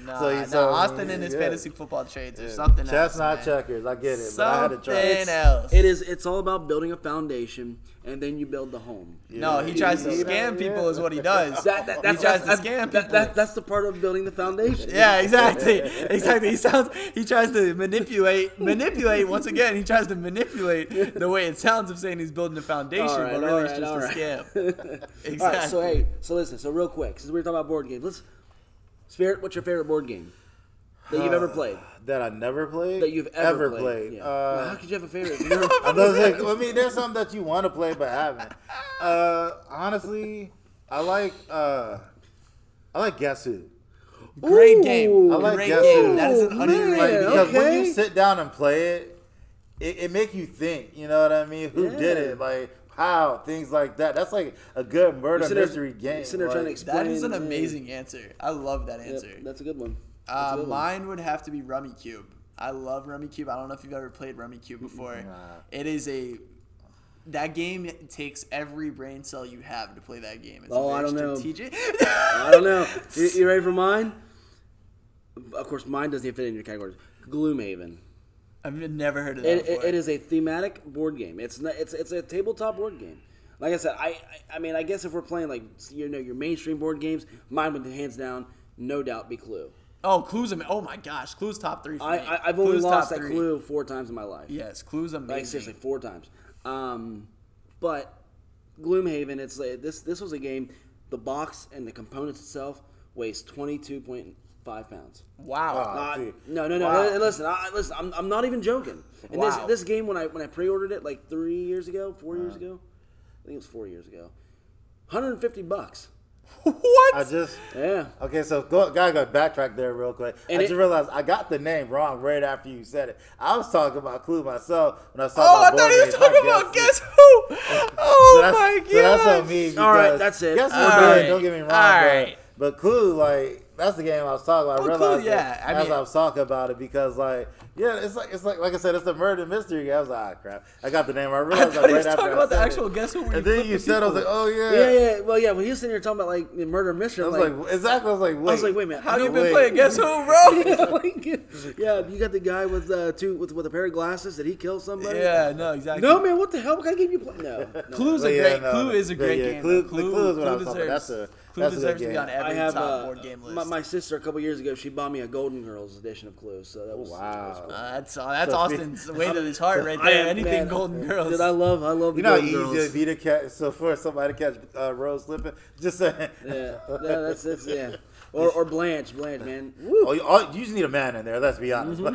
Nah, So nah, so, Austin and his yeah. fantasy football trades are Yeah. something Chestnut else. man. checkers, I get it, but I had to try. Something else. It is. It's all about building a foundation, and then you build the home. No, he tries to scam people, is what he does. That, that, he that's, tries that's, to scam that, people. that, that's the part of building the foundation. Yeah, exactly, exactly. He sounds. He tries to manipulate, manipulate. Once again, he tries to manipulate the way it sounds of saying he's building a foundation, All right, but really all it's just all a right. scam. Exactly. All right. So hey, so listen. So real quick, since we're talking about board games, let's. Spirit, what's your favorite board game that you've ever played? That I never played. That you've ever, played. played? Yeah. Uh, Well, how could you have a favorite? if you never- I, know, it's like, I mean, there's some that you want to play but haven't. Uh, honestly, I like uh, I like Guess Who. Great Ooh, game. I like Great Guess game. Who. That is an Man, underrated Like, game. because when okay. you sit down and play it, it, it make you think. You know what I mean? Who did Yeah. it? Like how things like that. That's like a good murder sitting there- mystery game. you're sitting trying to explain- That is an Explain, uh, amazing answer. I love that Yep, answer. that's a good one. That's a Uh, good one. mine would have to be Rummikub. I love Rummikub. I don't know if you've ever played Rummikub before. It is a that game takes every brain cell you have to play that game. It's Oh, a I very don't know. strategic. I don't know. You, you ready for mine? Of course, mine doesn't even fit in your categories. Gloomhaven. I've never heard of that. It, it, it is a thematic board game. It's not, it's it's a tabletop board game. Like I said, I, I mean I guess if we're playing like you know your mainstream board games, mine would hands down no doubt be Clue. Oh, Clue's am- Oh my gosh, Clue's top three. I. I I've only Clue's lost top at three. Clue four times in my life. Yes, Clue's amazing. like seriously four times. Um, but Gloomhaven, it's like, this this was a game. The box and the components itself weighs twenty two point five pounds. Wow. Wow. Not- see. no, no, no. Wow. li- Listen, I, listen. I'm, I'm not even joking. And Wow. this this game when I when I pre-ordered it like three years ago, four years uh. ago, I think it was four years ago. 150 bucks. what? I just Yeah. Okay, so go, gotta go backtrack there real quick. And I it- just realized I got the name wrong right after you said it. I was talking about Clue myself when I was talking oh, I thought board he was talking about Guess Guess Who. Oh that's, my god. so that's on me. All right, because that's it. Guess Who All good, right. Don't get me wrong, All but, right. but Clue, like that's the game I was talking about. I Oh, cool, realized yeah, that I as mean- I was talking about it because like yeah, it's like it's like like I said, it's the murder mystery game. I was like, ah crap, I got the name. I I realized thought that right was after talking I about the actual it. guess who And then you the said, I was like, oh yeah, Yeah, yeah. Well, yeah. When he was sitting here talking about like the murder mystery, I was like, exactly. I was like, wait, I was like, wait a minute. How you been Wait. playing Guess Who, bro? yeah, you got the guy with uh, two with, with a pair of glasses. Did he kill somebody? yeah, no, exactly. No, man. What the hell? What kind of game you playing? No. no. Clue's But a great. Clue is a great game. Clue- Clue is what I Clue was talking about. That's a- Clue that's a good deserves to be game. on I every have top uh, board game list. my, my sister a couple years ago. She bought me a Golden Girls edition of Clue. So that was that was Wow. cool. Uh, that's uh, that's So- Austin's way to his heart right there. am- Anything man, Golden Girls. Dude, I love I love the You know how Golden easy Girls. it'd be to catch. So for somebody to catch uh, Rose slipping, just saying. Yeah, yeah, that's that's yeah. Or, or Blanche, Blanche, man. Woo. Oh, you, all, you just need a man in there. Let's be honest. you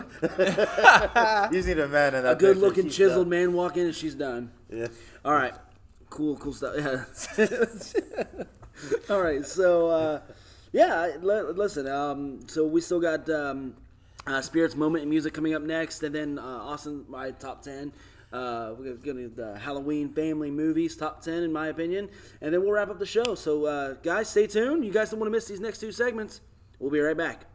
just need a man in that. Mm-hmm. a good-looking, chiseled that. man walk in and she's done. Yeah. All right, cool, cool stuff. Yeah. All right, so uh, yeah, li- listen. Um, so we still got um, uh, Spirits Moment in music coming up next, and then uh, Austin, my top ten. Uh, we're gonna get the Halloween family movies top ten in my opinion, and then we'll wrap up the show. So uh, guys, stay tuned. You guys don't want to miss these next two segments. We'll be right back.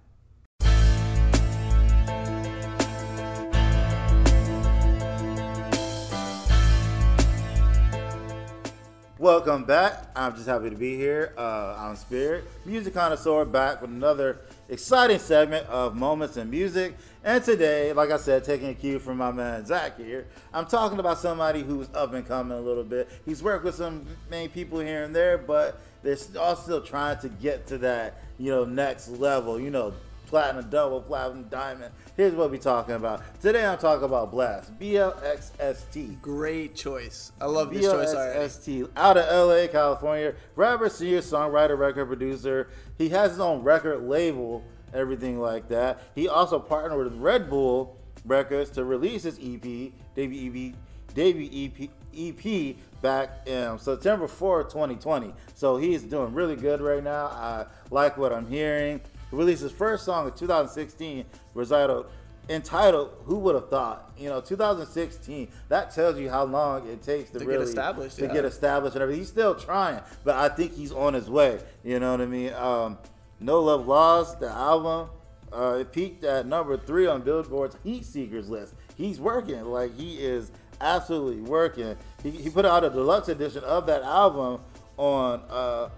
Welcome back. I'm just happy to be here. Uh, I'm Spirit, music connoisseur, back with another exciting segment of moments in music. And today, like I said, taking a cue from my man Zach here, I'm talking about somebody who's up and coming a little bit. He's worked with some main people here and there, but they're all still trying to get to that, you know, next level. You know, platinum, double, platinum, diamond. Here's what we're talking about. Today, I'm talking about Blxst, B L X S T. Great choice. I love this choice already. BLSST, out of LA, California. Rapper, singer, songwriter, record producer. He has his own record label, everything like that. He also partnered with Red Bull Records to release his EP, debut EP, debut EP, EP back in September 4, 2020. So he's doing really good right now. I like what I'm hearing. Released his first song in 2016, recital entitled "Who Would Have Thought." You know, 2016. That tells you how long it takes to, To get established, to yeah. get established and everything. He's still trying, but I think he's on his way. You know what I mean? Um, no Love Lost, the album, uh, it peaked at number three on Billboard's Heat Seekers list. He's working, like he is absolutely working. He, he put out a deluxe edition of that album on uh,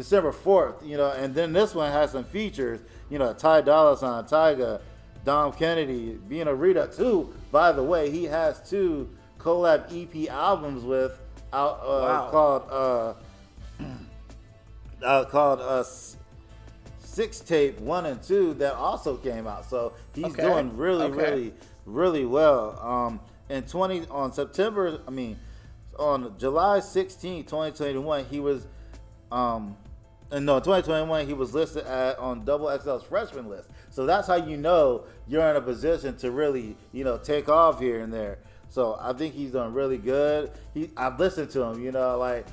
December 4th, you know, and then this one has some features, you know, Ty Dolla Sign, Tyga, Dom Kennedy, Bino Rideaux, too. by the way, he has two collab EP albums with out uh, Wow. called uh, uh, called uh, Sixtape One and Two that also came out. So he's Okay. doing really, Okay. really, really well. Um, in 20 on September, I mean, on July 16, 2021, he was um and no, 2021 he was listed at on Double XL's freshman list. So that's how you know you're in a position to really, you know, take off here and there. So I think he's doing really good. He I've listened to him, you know, like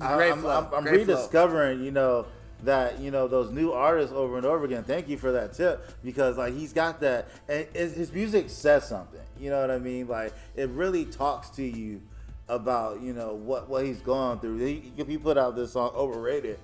I- Great I'm, I'm, I'm great flow. rediscovering, you know, that you know those new artists over and over again. Thank you for that tip because like he's got that, and his music says something. You know what I mean? Like it really talks to you about you know what what he's going through. He, he put out this song "Overrated,"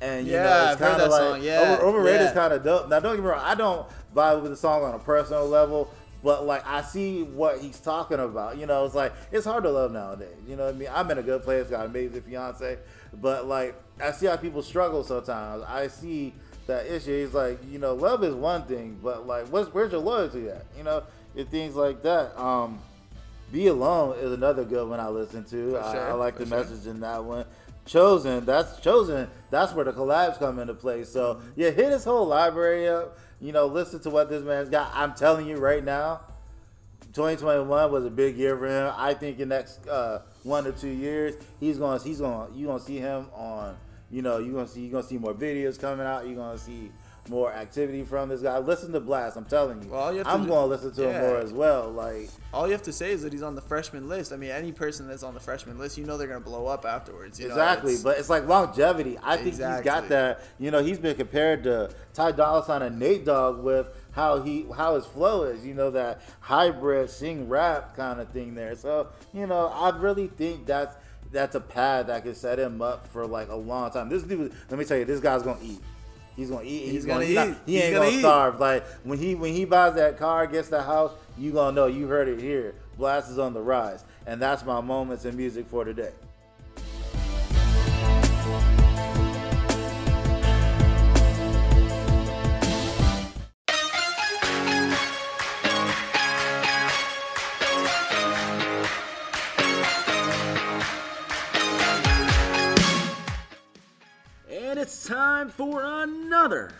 and you Yeah, know it's kind of like song, yeah, over, "Overrated" is kind of dope. Now don't get me wrong, I don't vibe with the song on a personal level. But like I see what he's talking about, you know, it's like it's hard to love nowadays. You know what I mean? I'm in a good place, got an amazing fiance, but like I see how people struggle sometimes. I see that issue. He's like, you know, love is one thing, but like, what's where's your loyalty at? You know, and things like that. Um, be alone is another good one I listen to. I, sure, I like the sure. message in that one. Chosen, that's chosen. That's where the collabs come into play. So Mm-hmm. yeah, hit his whole library up. You know, listen to what this man's got. I'm telling you right now, 2021 was a big year for him. I think in next uh, one to two years, he's gonna he's gonna you gonna see him on. You know, you're gonna see you're gonna see more videos coming out. You're gonna see more activity from this guy. Listen to Blxst. I'm telling you. Well, you I'm gonna listen to him more as well. Like All you have to say is that he's on the freshman list. I mean, any person that's on the freshman list, you know they're gonna blow up afterwards. You know, exactly, it's- but it's like longevity. I think he's got that. You know, he's been compared to Ty Dolla Sign and Nate Dogg with how he how his flow is. You know that hybrid sing rap kind of thing there. So you know, I really think that's that's a pad that could set him up for like a long time. This dude, let me tell you, this guy's gonna eat. He's gonna eat. He's, He's gonna, gonna eat. Not- he He's ain't gonna gonna, starve. Like when he when he buys that car, gets the house, you gonna know. You heard it here. Blxst is on the rise, and that's my moments in music for today. Time for another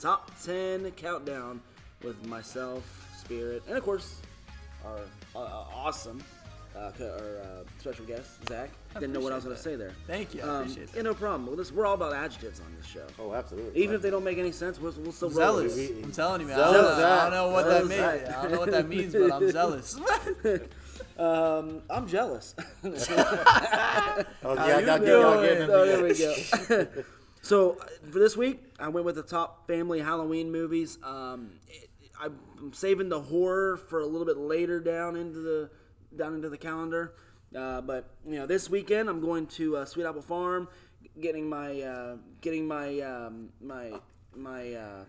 top 10 countdown with myself, Spirit, and of course, our uh, uh, awesome uh, our, uh, special guest, Zach. I Didn't know what I was going to say there. Thank you, I Um, appreciate that. yeah, no problem. Well, this, we're all about adjectives on this show. Oh, absolutely. Even if they don't make any sense, we'll, we'll still roll with Zealous. it. I'm telling you, man. Zealous I, don't know, I don't know what that means. Zach. I don't know what that means, but I'm zealous. Um, I'm jealous. oh yeah, I you gotta get doing? y'all getting So them there we go. So uh, for this week, I went with the top family Halloween movies. Um, it, I'm saving the horror for a little bit later down into the down into the calendar. Uh, but you know, this weekend I'm going to uh, Sweet Apple Farm, getting my uh, getting my um, my my uh,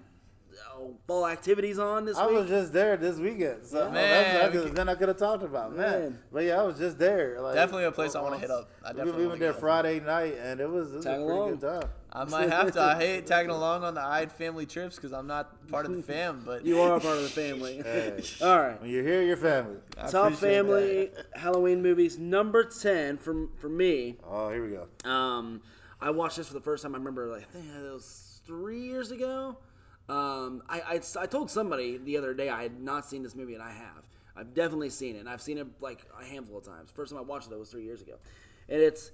oh, fall activities on this I week. was just there this weekend, so Man, that's, we that's, then I could have talked about man. Man. But yeah, I was just there. Like, Definitely a place I wanna hit up. I we- definitely we wanna went there go. Friday night, and it was, it was a Tag pretty along. good time. I might have to. I hate tagging along on the Ide family trips because I'm not part of the fam. But you are a part of the family. Hey, All right. when you're here, your family. I Top appreciate family Halloween movies number ten for for me. Oh, here we go. Um, I watched this for the first time. I remember, like, I think it was three years ago. Um, I, I, I told somebody the other day I had not seen this movie, and I have. I've definitely seen it. And I've seen it like a handful of times. First time I watched it was three years ago, and it's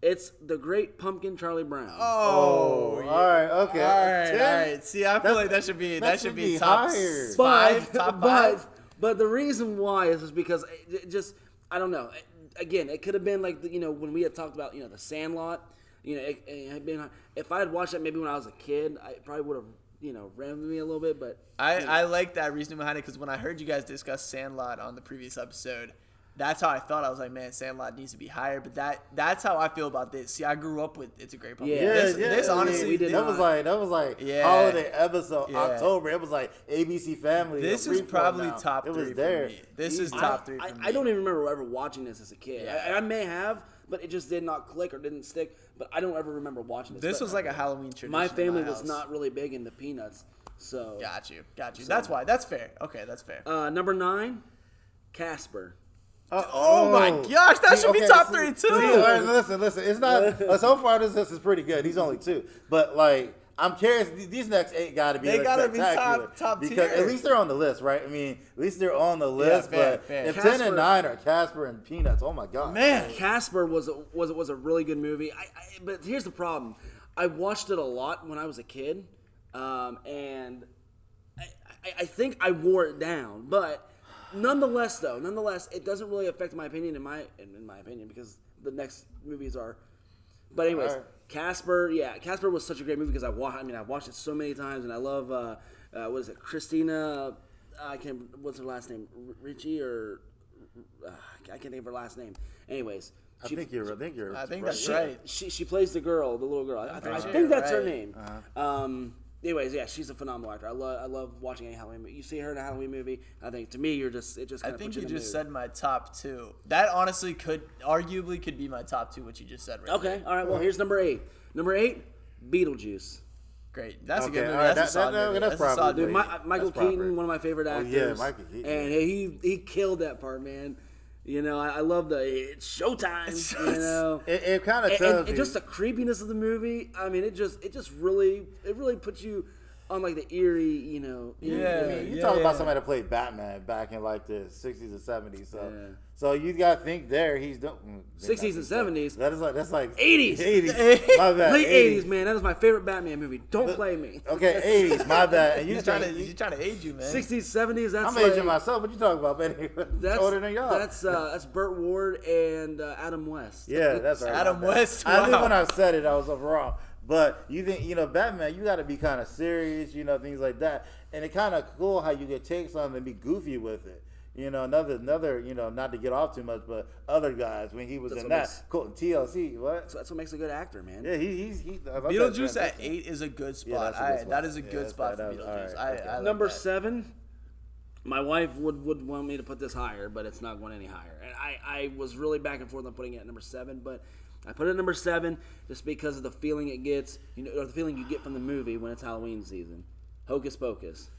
it's the Great Pumpkin Charlie Brown. Oh, all right, okay. All right, Ten? all right. See, I feel That's- like that should be that that, should should be be top higher. s- but, five, top but, five. But the reason why is just because it it just I don't know. Again, it could have been like the, you know when we had talked about you know the Sandlot. You know, it, it had been if I had watched that maybe when I was a kid, I probably would have you know rammed me a little bit. But I, I like that reasoning behind it because when I heard you guys discuss Sandlot on the previous episode, that's how I thought. I was like, man, Sandlot needs to be higher. But that that's how I feel about this. See, I grew up with It's a Great Pumpkin. Yeah, this, yeah, this yeah, honestly, we did thi- That was like that was like Yeah. holiday episode Yeah. October. It was like ABC Family. this is probably now. top It three was there. for me. This is I- top three for I, me. I don't even remember ever watching this as a kid. Yeah. I, I may have, but it just did not click or didn't stick. But I don't ever remember watching this. This But was like a Halloween tradition. my in family was not really big into peanuts. So Got you, got you. That's why. That's fair. Okay, that's fair. uh, number nine, Casper. Uh, Oh my gosh, that should be top see- three, see, too. listen, listen. It's not so far. This list is pretty good. He's only two, but like I'm curious. These next eight got to be. They like, gotta be top- top because tier. at least they're on the list, right? I mean, at least they're on the list. fair, but fair. if ten and nine are Casper and Peanuts, oh my god, Man, Casper was a, was was a really good movie. I, I, but here's the problem: I watched it a lot when I was a kid, um, and I, I, I think I wore it down. But nonetheless, though, nonetheless, it doesn't really affect my opinion in my in, in my opinion because the next movies are. But anyways, Alright. Casper, yeah, Casper was such a great movie because I watched. I mean, I've watched it so many times, and I love. Uh, uh, what is it, Christina? I can't. What's her last name? R- Ricci or uh, I can't think of her last name. Anyways, I she- think you're. I think you're. I think right. that's right. she she plays the girl, the little girl. I, I, pretty I think you're that's her right. name. Um, anyways, yeah, she's a phenomenal actor. I love I love watching any Halloween. movie. You see her in a Halloween movie. I think to me, you're just it just. I Kind think puts you in just mood. said my top two. That honestly could, arguably, could be my top two. What you just said, right? Okay, there. all right. Well, here's number eight. Number eight, Beetlejuice. great. That's Okay, a good movie. all right, That's a that- solid that- movie. that's That's a solid probably- Dude, movie. Michael That's proper. Keaton, one of my favorite Oh, actors. yeah, Michael Keaton. And he he killed that part, man. You know, I, I love the it's showtime. you know. It, it kind of and, tells and, and just the creepiness of the movie. I mean, it just it just really it really puts you on like the eerie, you know. Yeah. I mean, you yeah, talk about somebody that played Batman back in like the '60s and '70s. So, Yeah. So you got to think there. He's done. mm, 60s and 70s. That is like that's like 80s. 80s. My bad. Late eighties, man. That is my favorite Batman movie. Don't play me. Okay, 80s. My bad. And you He's trying to, think- he's trying to age you, man. Sixties, seventies. That's I'm like, aging myself. What you talking about, man? That's older than y'all. That's uh, that's Burt Ward and uh, Adam West. yeah, that's right. Adam my bad. West, I knew when I said it, I was wrong. But you think you know Batman? You got to be kind of serious, you know, things like that. And it kind of cool how you could take something and be goofy with it. You know, another another you know not to get off too much, but other guys when he was That's in that makes- cool, TLC. What? So that's what makes a good actor, man. Yeah, he, he's he. I love Beetlejuice at eight is a good spot. that's a good I- spot. that is a Yeah, good that's spot fine. for That was- Beetlejuice. alright, I, okay. I like Number that. seven. My wife would, would want me to put this higher, but it's not going any higher. And I, I was really back and forth on putting it at number seven, but I put it at number seven just because of the feeling it gets, you know, or the feeling you get from the movie when it's Halloween season. Hocus Pocus.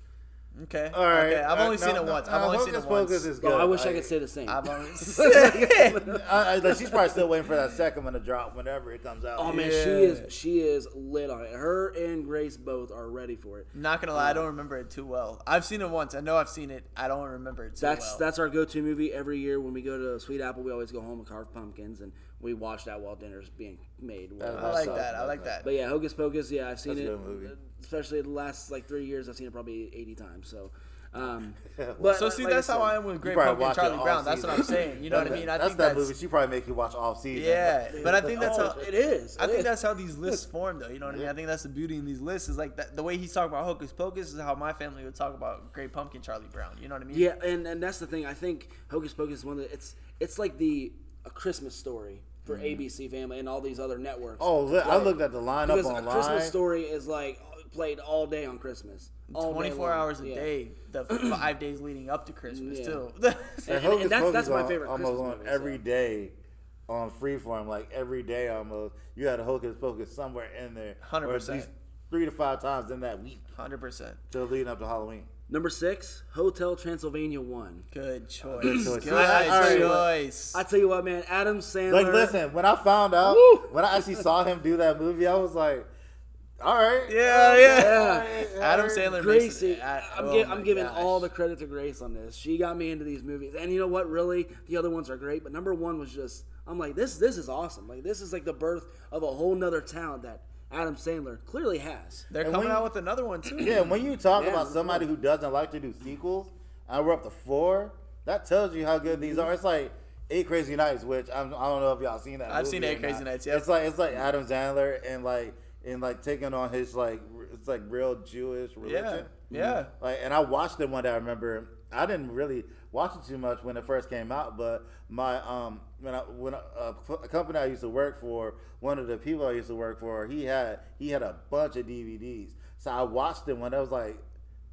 Okay. All right. Okay. I've uh, only no, seen it no, once. no, I've only seen Hocus it once. Pocus is Well, good. I wish I Like, could say the same. I've only. I, I, like, she's probably still waiting for that second one to drop whenever it comes out. Oh man, Yeah. she is she is lit on it. Her and Grace both are ready for it. Not gonna lie, I don't remember it too well. I've seen it once. I know I've seen it. I don't remember it too That's well. that's our go-to movie every year when we go to Sweet Apple. We always go home and carve pumpkins, and we watched that while dinner's being made. That's I like that. I like that. But yeah, Hocus Pocus. Yeah, I've seen That's a it. good movie. Especially the last like three years, I've seen it probably eighty times. So, um, Well, but So see, like that's I how I am with Great Pumpkin watch Charlie all Brown. That's what I'm saying. You know what I mean? I that's think that that's movie. She probably make you watch off season. yeah. But I think that's oh, how it is. I It think is. that's how these lists form, though. You know what I mean? I think that's the beauty in these lists is like that, the way he's talking about Hocus Pocus is how my family would talk about Great Pumpkin Charlie Brown. You know what I mean? Yeah, and, and that's the thing. I think Hocus Pocus is one of the, it's it's like the a Christmas story for ABC Family and all these other networks. Mm-hmm. Oh, look, I looked at the lineup because online. a Christmas story is like played all day on Christmas. All 24 hours a Yeah. day, the five days leading up to Christmas Yeah. too. And- And and Hocus that's- Pocus that's my on- favorite Almost Christmas on movie, every so. day on Freeform, like every day almost. You had a Hocus Pocus somewhere in there, or at 100%. least three to five times in that week, Hundred percent. till leading up to Halloween. Number six, Hotel Transylvania one. Good choice. Good Good choice. I- I- I- choice. I tell you what, man, Adam Sandler. Like, listen, when I found out, Woo! when I actually saw him do that movie, I was like, all right, yeah, yeah. Yeah. Adam Sandler Gracie, makes it. I- I'm, oh gi- I'm giving gosh. all the credit to Grace on this. She got me into these movies, and you know what? Really, the other ones are great, but number one was just I'm like this. This is awesome. Like this is like the birth of a whole nother talent that Adam Sandler clearly has. They're And coming when- out with another one too. Yeah, when you talk Yeah, about somebody right. who doesn't like to do sequels, and we're up to four, that tells you how good these are. It's like Eight Crazy Nights, which I'm, I don't know if y'all seen that. I've movie seen Eight Crazy not. Nights, yeah. It's like it's like Adam Sandler and like and like taking on his like it's like real Jewish Yeah. religion. Yeah. Like, and I watched it one day. I remember I didn't really watch it too much when it first came out, but my um when I when I, uh, a company I used to work for, one of the people I used to work for, he had he had a bunch of DVDs. So I watched them when I was like,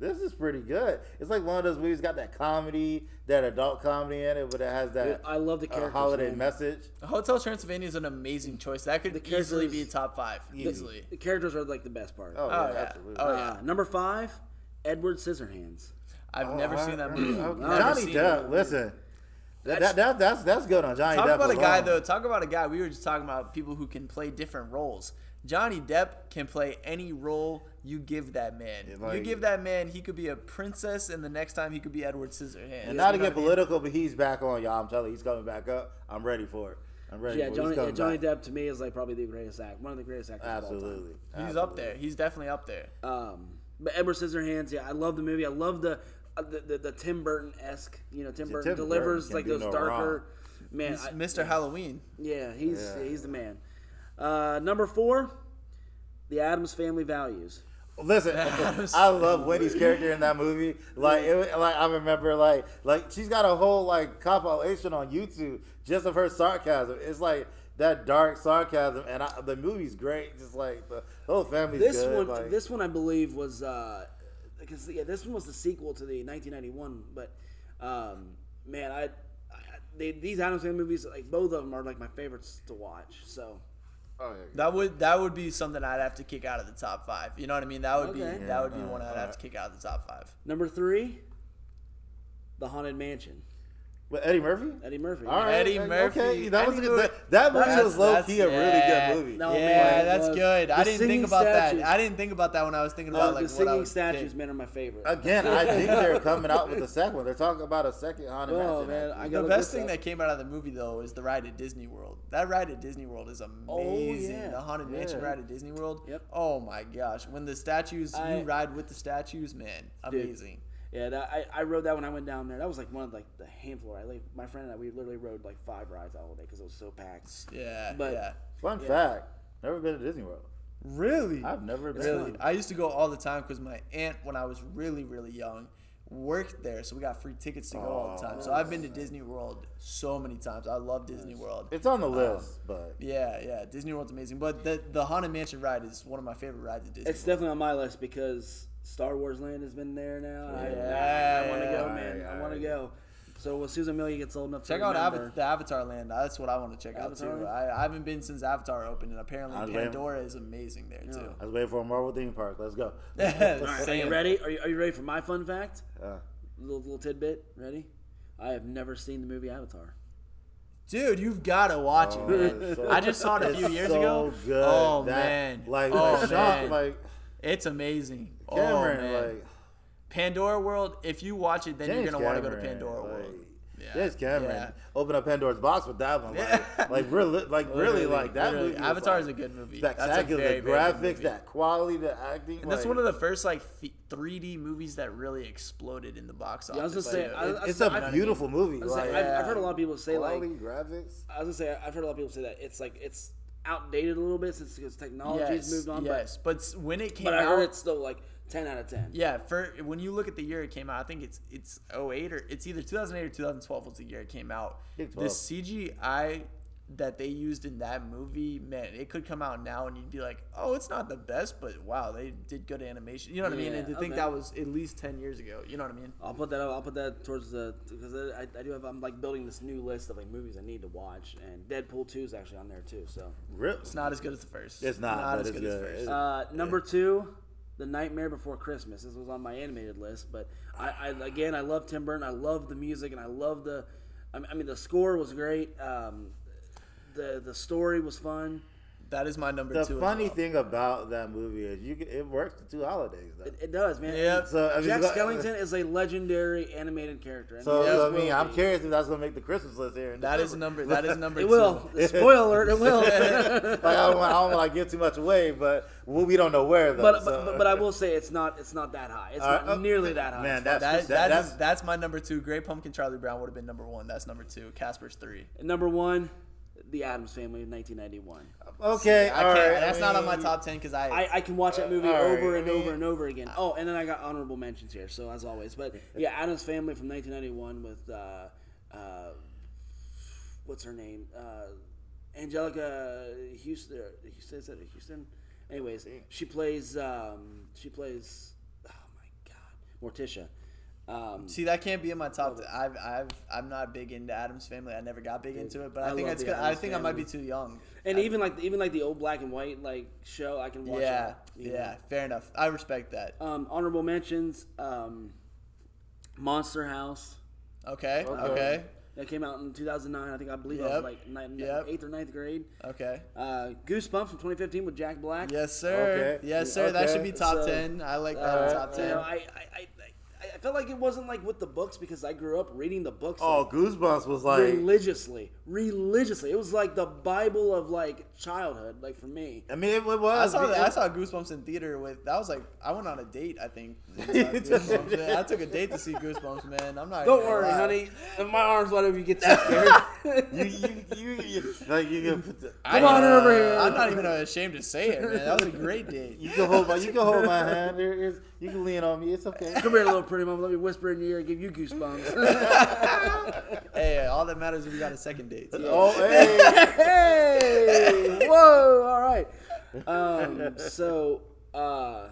this is pretty good. It's like one of those movies got that comedy, that adult comedy in it, but it has that I love the uh, characters. holiday man. message. Hotel Transylvania is an amazing choice. That could The easily be top five. Easily. The characters are like the best part. Oh, Oh, yeah, yeah. absolutely. Oh, Uh, yeah. number five, Edward Scissorhands. I've Oh, never I- seen that movie. I- Never Johnny Depp, listen. That, That's- that, that, that's that's good on Johnny Talk Depp. about a guy though. Talk about a guy. We were just talking about people who can play different roles. Johnny Depp can play any role you give that man. Yeah, you give that man, he could be a princess, and the next time he could be Edward Scissorhands. And not to get what I mean? political, but he's back on, y'all. I'm telling you, he's coming back up. I'm ready for it. I'm ready Yeah, for. Johnny, yeah, Johnny. Depp to me is like probably the greatest act, one of the greatest actors of all time. Absolutely. He's Absolutely. up there. He's definitely up there. Um, but Edward Scissorhands, yeah, I love the movie. I love the uh, the, the, the Tim Burton esque. You know, Tim See, Burton Tim delivers Burton like those no darker. wrong. Man, He's I- Mr. Halloween. yeah, he's Yeah. he's the man. Uh, number four, the Addams Family Values. Listen, I love Wednesday's character in that movie. Like, it, like I remember, like, like she's got a whole like compilation on YouTube just of her sarcasm. It's like that dark sarcasm, and I, the movie's great. Just like the whole family's This good. one, like, this one, I believe was uh, because yeah, this one was the sequel to the 1991. But um, man, I, I they, these Addams Family movies, like both of them, are like my favorites to watch. So oh, yeah. That would that would be something I'd have to kick out of the top five. You know what I mean? That would Okay. be that would be Yeah, one I'd have alright. to kick out of the top five. number three, the Haunted Mansion. With Eddie Murphy. Eddie Murphy. All right, Eddie okay, Murphy. that was I a knew good. That, that movie That's- was low key a really good movie. No, yeah, man, that's was. good. I didn't think about statues. that. I didn't think about that when I was thinking Oh, about like the what I singing statues, pick. man, are my favorite. Again, I think they're coming out with a second one. They're talking about a second haunted Oh, mansion. man. I The gotta best thing this that came out of the movie though is the ride at Disney World. That ride at Disney World is amazing. Oh, yeah. The haunted mansion ride at Disney World. Yep. Oh my gosh, when the statues I- you ride with the statues, man, Dude. amazing. Yeah, that, I, I rode that when I went down there. That was like one of like the handful. I like my friend and I we literally rode like five rides all day because it was so packed. Yeah, But- yeah. Fun Yeah. fact: never been to Disney World. Really? I've never been. Really, fun. I used to go all the time because my aunt, when I was really, really young, worked there, so we got free tickets to go all the time. So I've been to Disney World so many times. I love Disney World. It's on the um, list, but Yeah, yeah, Disney World's amazing. But the the Haunted Mansion ride is one of my favorite rides at Disney. It's World. definitely on my list because Star Wars Land has been there now. and I- Yeah, I, want to go, yeah, man. yeah, I want to go. So when Susan Amelia gets old enough Check to out remember, Ava- the Avatar Land. That's what I want to check out too. I, I haven't been since Avatar opened, and apparently I was waiting- Pandora is amazing there too. I was waiting for a Marvel theme park. Let's go. All right, are you ready? Are you, are you ready for my fun fact? Uh, Little little tidbit. Ready? I have never seen the movie Avatar. Dude, you've got to watch it, Oh, man. so- I just saw it a few years so ago. Good. Oh That- man, like oh like, Sean, man, like it's amazing. Oh, Cameron, oh man, like Pandora World. If you watch it, then James you're gonna want to go to Pandora like, World. Yeah. James Cameron Yeah. opened up Pandora's box with that one. Like, Yeah. like really, like really, Literally, like that literally. movie. was, Avatar like, is a good movie. That's a Spectacular, very, the very good graphics, movie. that quality, the acting. And that's like, one of the first like f- 3D movies that really exploded in the box office. Yeah, I was gonna say, Like, I- it- I- it's I- a I- beautiful movie. I was Like, saying, I've, I've heard a lot of people say like quality graphics. I was gonna say I've heard a lot of people say that it's like it's outdated a little bit since because technology has yes, moved on. yes, but, s- when it came but but I out, heard it's still like ten out of ten. Yeah, for when you look at the year it came out, I think it's it's 08 or it's either 2008 or 2012 was the year it came out. The CGI that they used in that movie, man, it could come out now and you'd be like, "Oh, it's not the best, but wow, they did good animation." You know what I mean? And to Yeah, think okay. that was at least 10 years ago. You know what I mean? I'll put that. I'll put that towards the because I, I do have. I'm like building this new list of like movies I need to watch, and Deadpool two is actually on there too. So Real, It's not as good as the first. It's not, but as it's good as the first. Uh, number two, The Nightmare Before Christmas. This was on my animated list, but I, I again I love Tim Burton. I love the music, and I love the. I mean, I mean the score was great. Um, the the story was fun. that is my number the two. as funny well. thing about that movie is you can, it works the two holidays. Though. It, it does, man. Yep. So, I mean, Jack Skellington is a legendary animated character. and So, he so I always mean, will I'm be. curious if that's gonna make the Christmas list here. in That is December. number. That is number. It two. will. Spoiler alert! It will. like I don't, want, I don't want to give too much away, but well, we don't know where though. but, so- but but I will say it's not it's not that high. It's All right, not uh, nearly that high. Man, that's That, that, that's, that's that's my number two. Great Pumpkin Charlie Brown would have been number one. That's number two. Casper's three. Number one, The Addams Family, in 1991. okay. I all can't. right, that's not on my top ten because I, I, I can watch that movie all right, over I and mean- over and over again. Oh, and then I got honorable mentions here, so as always. But yeah, Addams Family from 1991 with uh, uh, what's her name? Uh, Anjelica Huston. Houston is it Houston? Anyways, she plays. Um, she plays. Oh my God, Morticia. Um, See, that can't be in my top. T- I've, I've, I'm not big into Addams Family. I never got big into it, but I, I think love it's the. I Addams think I might be too young. and even like even like the old black and white like show, I can watch. Yeah, that, you yeah, know. fair enough. I respect that. Um, honorable mentions: um, Monster House. Okay, Okay. okay, That came out in 2009. I think I believe I was like ninth, Yep. eighth or ninth grade. okay. Uh, Goosebumps from 2015 with Jack Black. Yes, sir. Okay. Yes, sir. That should be top So, ten. I like that Uh, top You ten. know, I, I, I, I, I felt like it wasn't like with the books because I grew up reading the books. Oh, like, Goosebumps was like religiously, religiously. It was like the Bible of like childhood, like for me. I mean, it, it I was. saw it- I saw Goosebumps in theater with that was like I went on a date I think. and saw Goosebumps, man. I took a date to see Goosebumps, man. I'm not. Don't gonna worry, lie. honey. If my arms wide open, you get too scared. you, you, you, you, like you can put the, I- Come on over here. I'm not even ashamed to say it, man. That was a great date. you can hold my you can hold my hand. There is you can lean on me. It's okay. Come here, little pretty mama. Let me whisper in your ear and give you goosebumps. Hey, all that matters is we got a second date. Oh, hey. hey! Whoa! All right. Um, so, uh,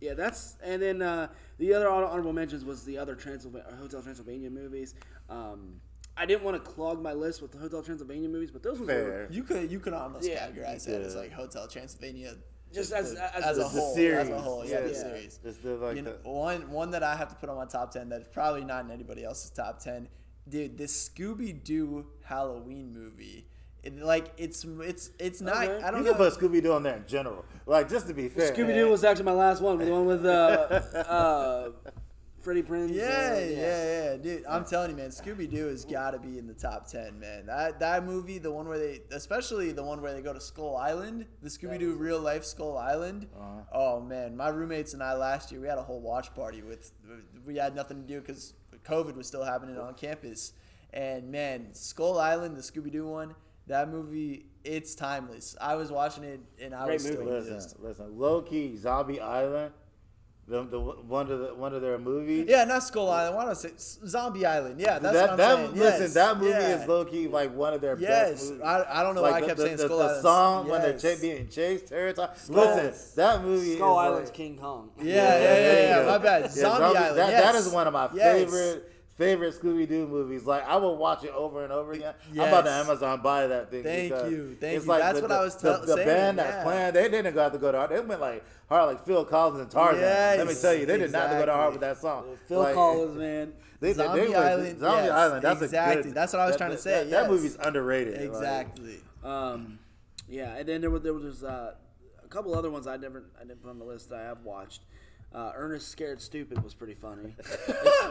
yeah, that's and then uh, the other honorable mentions was the other Transylvania, Hotel Transylvania movies. Um, I didn't want to clog my list with the Hotel Transylvania movies, but those ones were You could you could almost Yeah. categorize that as like Hotel Transylvania. Just as as, as a whole, series. as a whole, yeah, the Yeah. series. It's the, like You know, the, one one that I have to put on my top ten that's probably not in anybody else's top ten. Dude, this Scooby Doo Halloween movie, it, like it's it's it's not. Okay. I don't you know. can put Scooby Doo on there in general. Like just to be fair. Scooby Doo was actually my last one, the one with uh, uh, Freddie Prinze. Yeah, uh, yeah, yeah, dude. I'm telling you, man, Scooby Doo has got to be in the top ten, man. That that movie, the one where they, especially the one where they go to Skull Island, the Scooby Doo real life Skull Island. Uh-huh. Oh man, my roommates and I last year we had a whole watch party with. We had nothing to do because COVID was still happening on campus, and man, Skull Island, the Scooby Doo one, that movie, it's timeless. I was watching it and I Great was still movie. amused. Listen, listen. Low key, Zombie Island. The, the one of the one of their movies. Yeah, not Skull Island. Why don't I say Zombie Island? Yeah, that's that, what I'm that saying. listen, Yes, that movie yeah. is low key like one of their best Yes, movies. I, I don't know why I kept the, saying the, Skull the Island. song when they're ch- being chased every Listen, that movie Skull is Island's like, King Kong. Yeah, yeah, yeah, there you yeah. go. My bad. Zombie Island. That, yes. that is one of my Yes. favorite favorite Scooby Doo movies. Like I will watch it over and over again. I'm about to Amazon buy that thing. Thank you, thank it's you. Like That's the, what the, I was the, tell- the saying, band that's playing. They didn't go have to go to art. They went like hard, like Phil Collins and Tarzan. Let me tell you, they did not have to go to hard with that song. Phil Like, Collins, man. They, they- Zombie they were- Island, Zombie yes, Island. That's exactly. good. That's what I was that- trying to say, That, yes. movie's underrated. like- Exactly. Um, yeah, and then there was there was uh, a couple other ones I never I didn't put on the list that I have watched. Uh, Ernest Scared Stupid was pretty funny.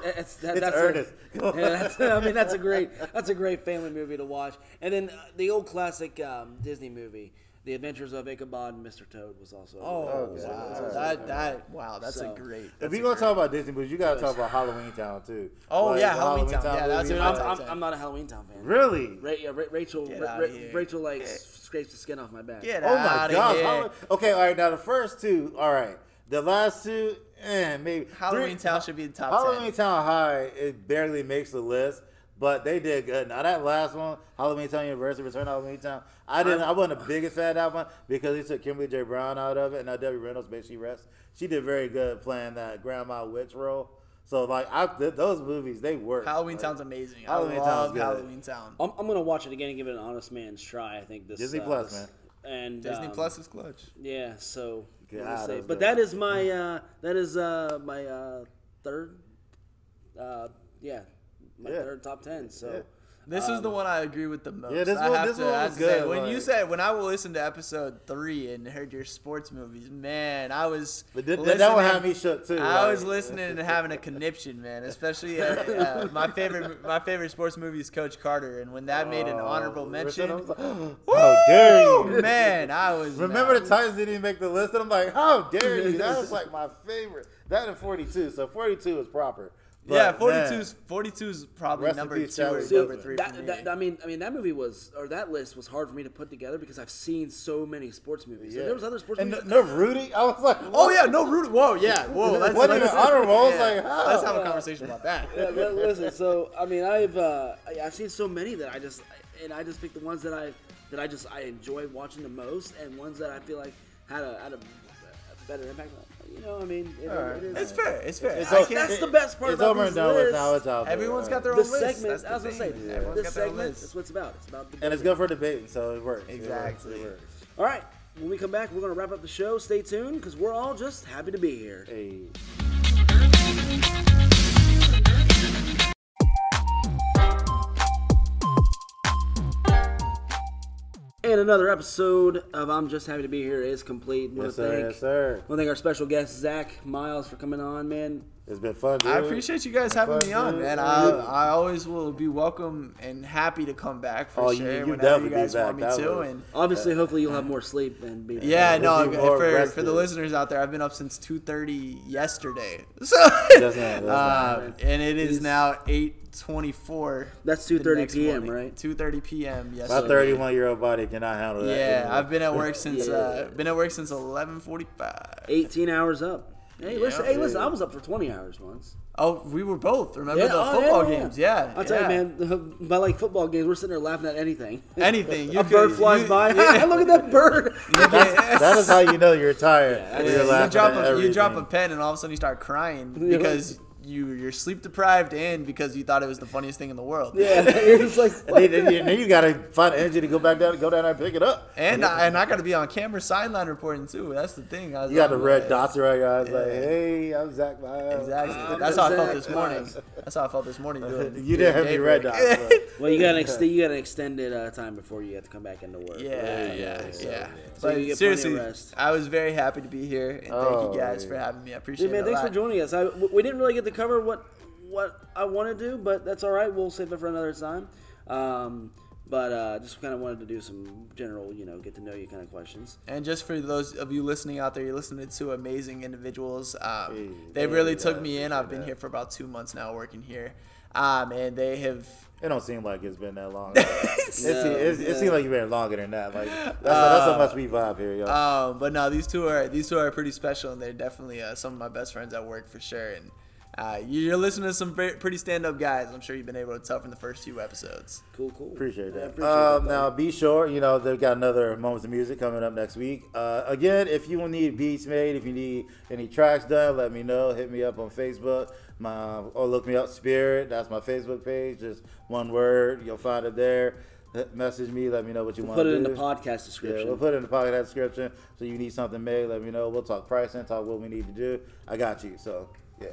It's, it's, that, It's that's a- Ernest. yeah, that's, I mean that's a great that's a great family movie to watch. And then uh, the old classic um, Disney movie, The Adventures of Ichabod and Mr. Toad, was also. Oh, Okay. wow. Alright. That, that, wow, that's So- a great. If that's we a gonna talk about Disney movies, you gotta talk about Halloween Town too. Oh, yeah, the Halloween Town. Yeah, that's movie, what I'm, I'm, I'm not a Halloween Town fan. really. Ra- yeah, Ra- Rachel, Ra- Ra- Rachel like scrapes the skin off my back. Get Oh my god! here. Okay, all right. Now the first two, all right. The last two, eh, maybe. Halloween Three- Town should be in the top Halloween 10. Town High, it barely makes the list, but they did good. Now that last one, Halloween Town University, Return to Halloween Town, I didn't. I wasn't the biggest fan of that one because he took Kimberly J. Brown out of it, and now Debbie Reynolds, may she rest. She did very good playing that grandma witch role. So like, I th- those movies they work. Halloween Like, Town's amazing. Halloween I Town's love good. Halloween Town. I'm, I'm gonna watch it again and give it an honest man's try. I think this Disney uh, Plus, this- man. And Disney um, Plus is clutch. Yeah, so what God, say? but that is my uh, that is uh, my uh, third, uh, yeah, my Yeah. third top ten. So Yeah. This is the one I agree with the most. Yeah, this I one- have this to, one was to say, good, when you said when I will listen to episode three and heard your sports movies, man, I was. But th- th- that one had me shook too. I like- was listening and having a conniption, man. Especially uh, uh, my favorite, my favorite sports movie is Coach Carter, and when that made an honorable Oh, mention, I was like, How dare you? man, I was. Remember mad. the Titans didn't even make the list, and I'm like, how dare you? That was like my favorite. That and 42, so 42 is proper. But, yeah, man, 42's 42's probably Rest number two or See, number three that, for me. that, I mean, I mean that movie was or that list was hard for me to put together because I've seen so many sports movies. yeah. And there was other sports and movies. no, no Rudy. I was like, Oh what? yeah, no Rudy. Whoa, yeah, whoa. Let's, Wasn't let's- honorable. I was like, how? Let's have a conversation about that. Yeah, li- listen, so I mean, I've uh, I- I've seen so many that I just and I just picked the ones that I that I just I enjoy watching the most, and ones that I feel like had a had a, a better impact. on You know, I mean, it, Alright. it is. It's fair. It's fair. It's I o- can't- That's the best part It's about over and done with now. It's out there. Everyone's got their the own list. segment. That's I was the gonna say, thing. Yeah. Everyone's this got their own segment list. what it's about. It's about the and it's good for debating, so it works. It works. Exactly. It works. All right, when we come back, we're gonna wrap up the show. Stay tuned because we're all just happy to be here. Hey. And another episode of I'm Just Happy to Be Here is complete. Yes, sir. thank, Yes, sir. want to thank our special guest Zach Miles for coming on, man. It's been fun, dude. I appreciate you guys having me on, dude. man. I, I always will be welcome and happy to come back for Oh, sure you whenever you definitely be guys want me That to. was- And Obviously, hopefully, you'll have more sleep and be. yeah, We'll no, be more for, for the listeners out there, I've been up since 2:30 yesterday. So, That's not- that's uh, not- and it is It's- now 8:24. That's 2:30 p.m., morning. right? 2:30 p.m. Yesterday. My 31 year old body cannot handle that. Yeah, anymore. I've been at work since Yeah. uh, been at work since 11:45. 18 hours up. Hey, listen, hey, listen. I was up for 20 hours once. Oh, we were both. Remember the oh, football yeah, yeah. games? Yeah. I'll tell you, man. By like football games, we're sitting there laughing at anything. Anything. You a could- bird flies you- by. yeah. Look at that bird. that is how you know you're tired. Yeah, you're you drop a you drop a pen and all of a sudden you start crying because you you're sleep deprived and because you thought it was the funniest thing in the world. yeah, you're just like. And then, then you, then you gotta find energy to go back down, go down there and pick it up. And I, and I got to be on camera sideline reporting too. That's the thing. I was You got the I'm red like- dots around your eyes, like, hey, I'm Zach Miles. Exactly. I'm That's how I felt this morning. Miles. That's how I felt this morning. Doing, You didn't have any red daybreak. dots. Well, you got an ex- you got an extended uh, time before you have to come back into work. Yeah, yeah, So- yeah. So you But get plenty of seriously, rest. I was very happy to be here, and thank Oh, you guys yeah. for having me. I appreciate Dude, man, it. a thanks for joining us. I, w- we didn't really get to cover what what I want to do, but that's all right. We'll save it for another time. Um, But uh, just kind of wanted to do some general, you know, get to know you kind of questions. And just for those of you listening out there, you're listening to two amazing individuals. Um, Hey, they hey, really yeah, took me in. I've been that. here for about two months now, working here, um, and they have. It don't seem like it's been that long. it, seem- it, it yeah. seems like you've been longer than that. Like that's, that's how much we vibe here, yo. Um, but no, these two are these two are pretty special, and they're definitely uh, some of my best friends at work for sure. And uh, you're listening to some pretty stand-up guys. I'm sure you've been able to tell from the first few episodes. Cool, cool. Appreciate I that. appreciate um, that, now, be sure, you know, they've got another Moments of Music coming up next week. Uh, again, if you will need beats made, if you need any tracks done, let me know. Hit me up on Facebook. My Or look me up, Spirit. That's my Facebook page. Just one word. You'll find it there. Message me. Let me know what you want put it in the podcast Yeah, description. we'll put it in the podcast description. So you need something made, let me know. We'll talk pricing, talk what we need to do. I got you. So, yeah.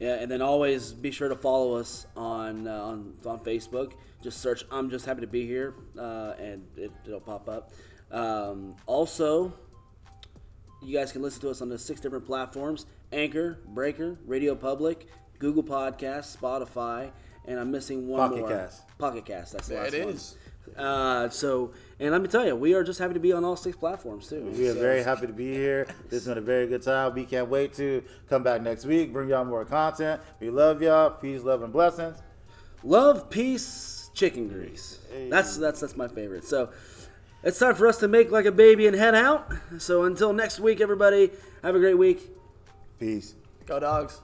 Yeah, and then always be sure to follow us on uh, on, on Facebook. Just search "I'm just happy to be here," uh, and it, it'll pop up. Um, also, you guys can listen to us on the six different platforms: Anchor, Breaker, Radio Public, Google Podcasts, Spotify, and I'm missing one Pocket more. Cast. Pocket Cast. That's the There last it one. is. Uh, so, and let me tell you, we are just happy to be on all six platforms too. We are So- very happy to be here. This has been a very good time. We can't wait to come back next week, bring y'all more content. We love y'all. Peace, love, and blessings. Love, peace, chicken grease. That's that's that's my favorite. So it's time for us to make like a baby and head out. So until next week, everybody, have a great week. Peace. Go dogs.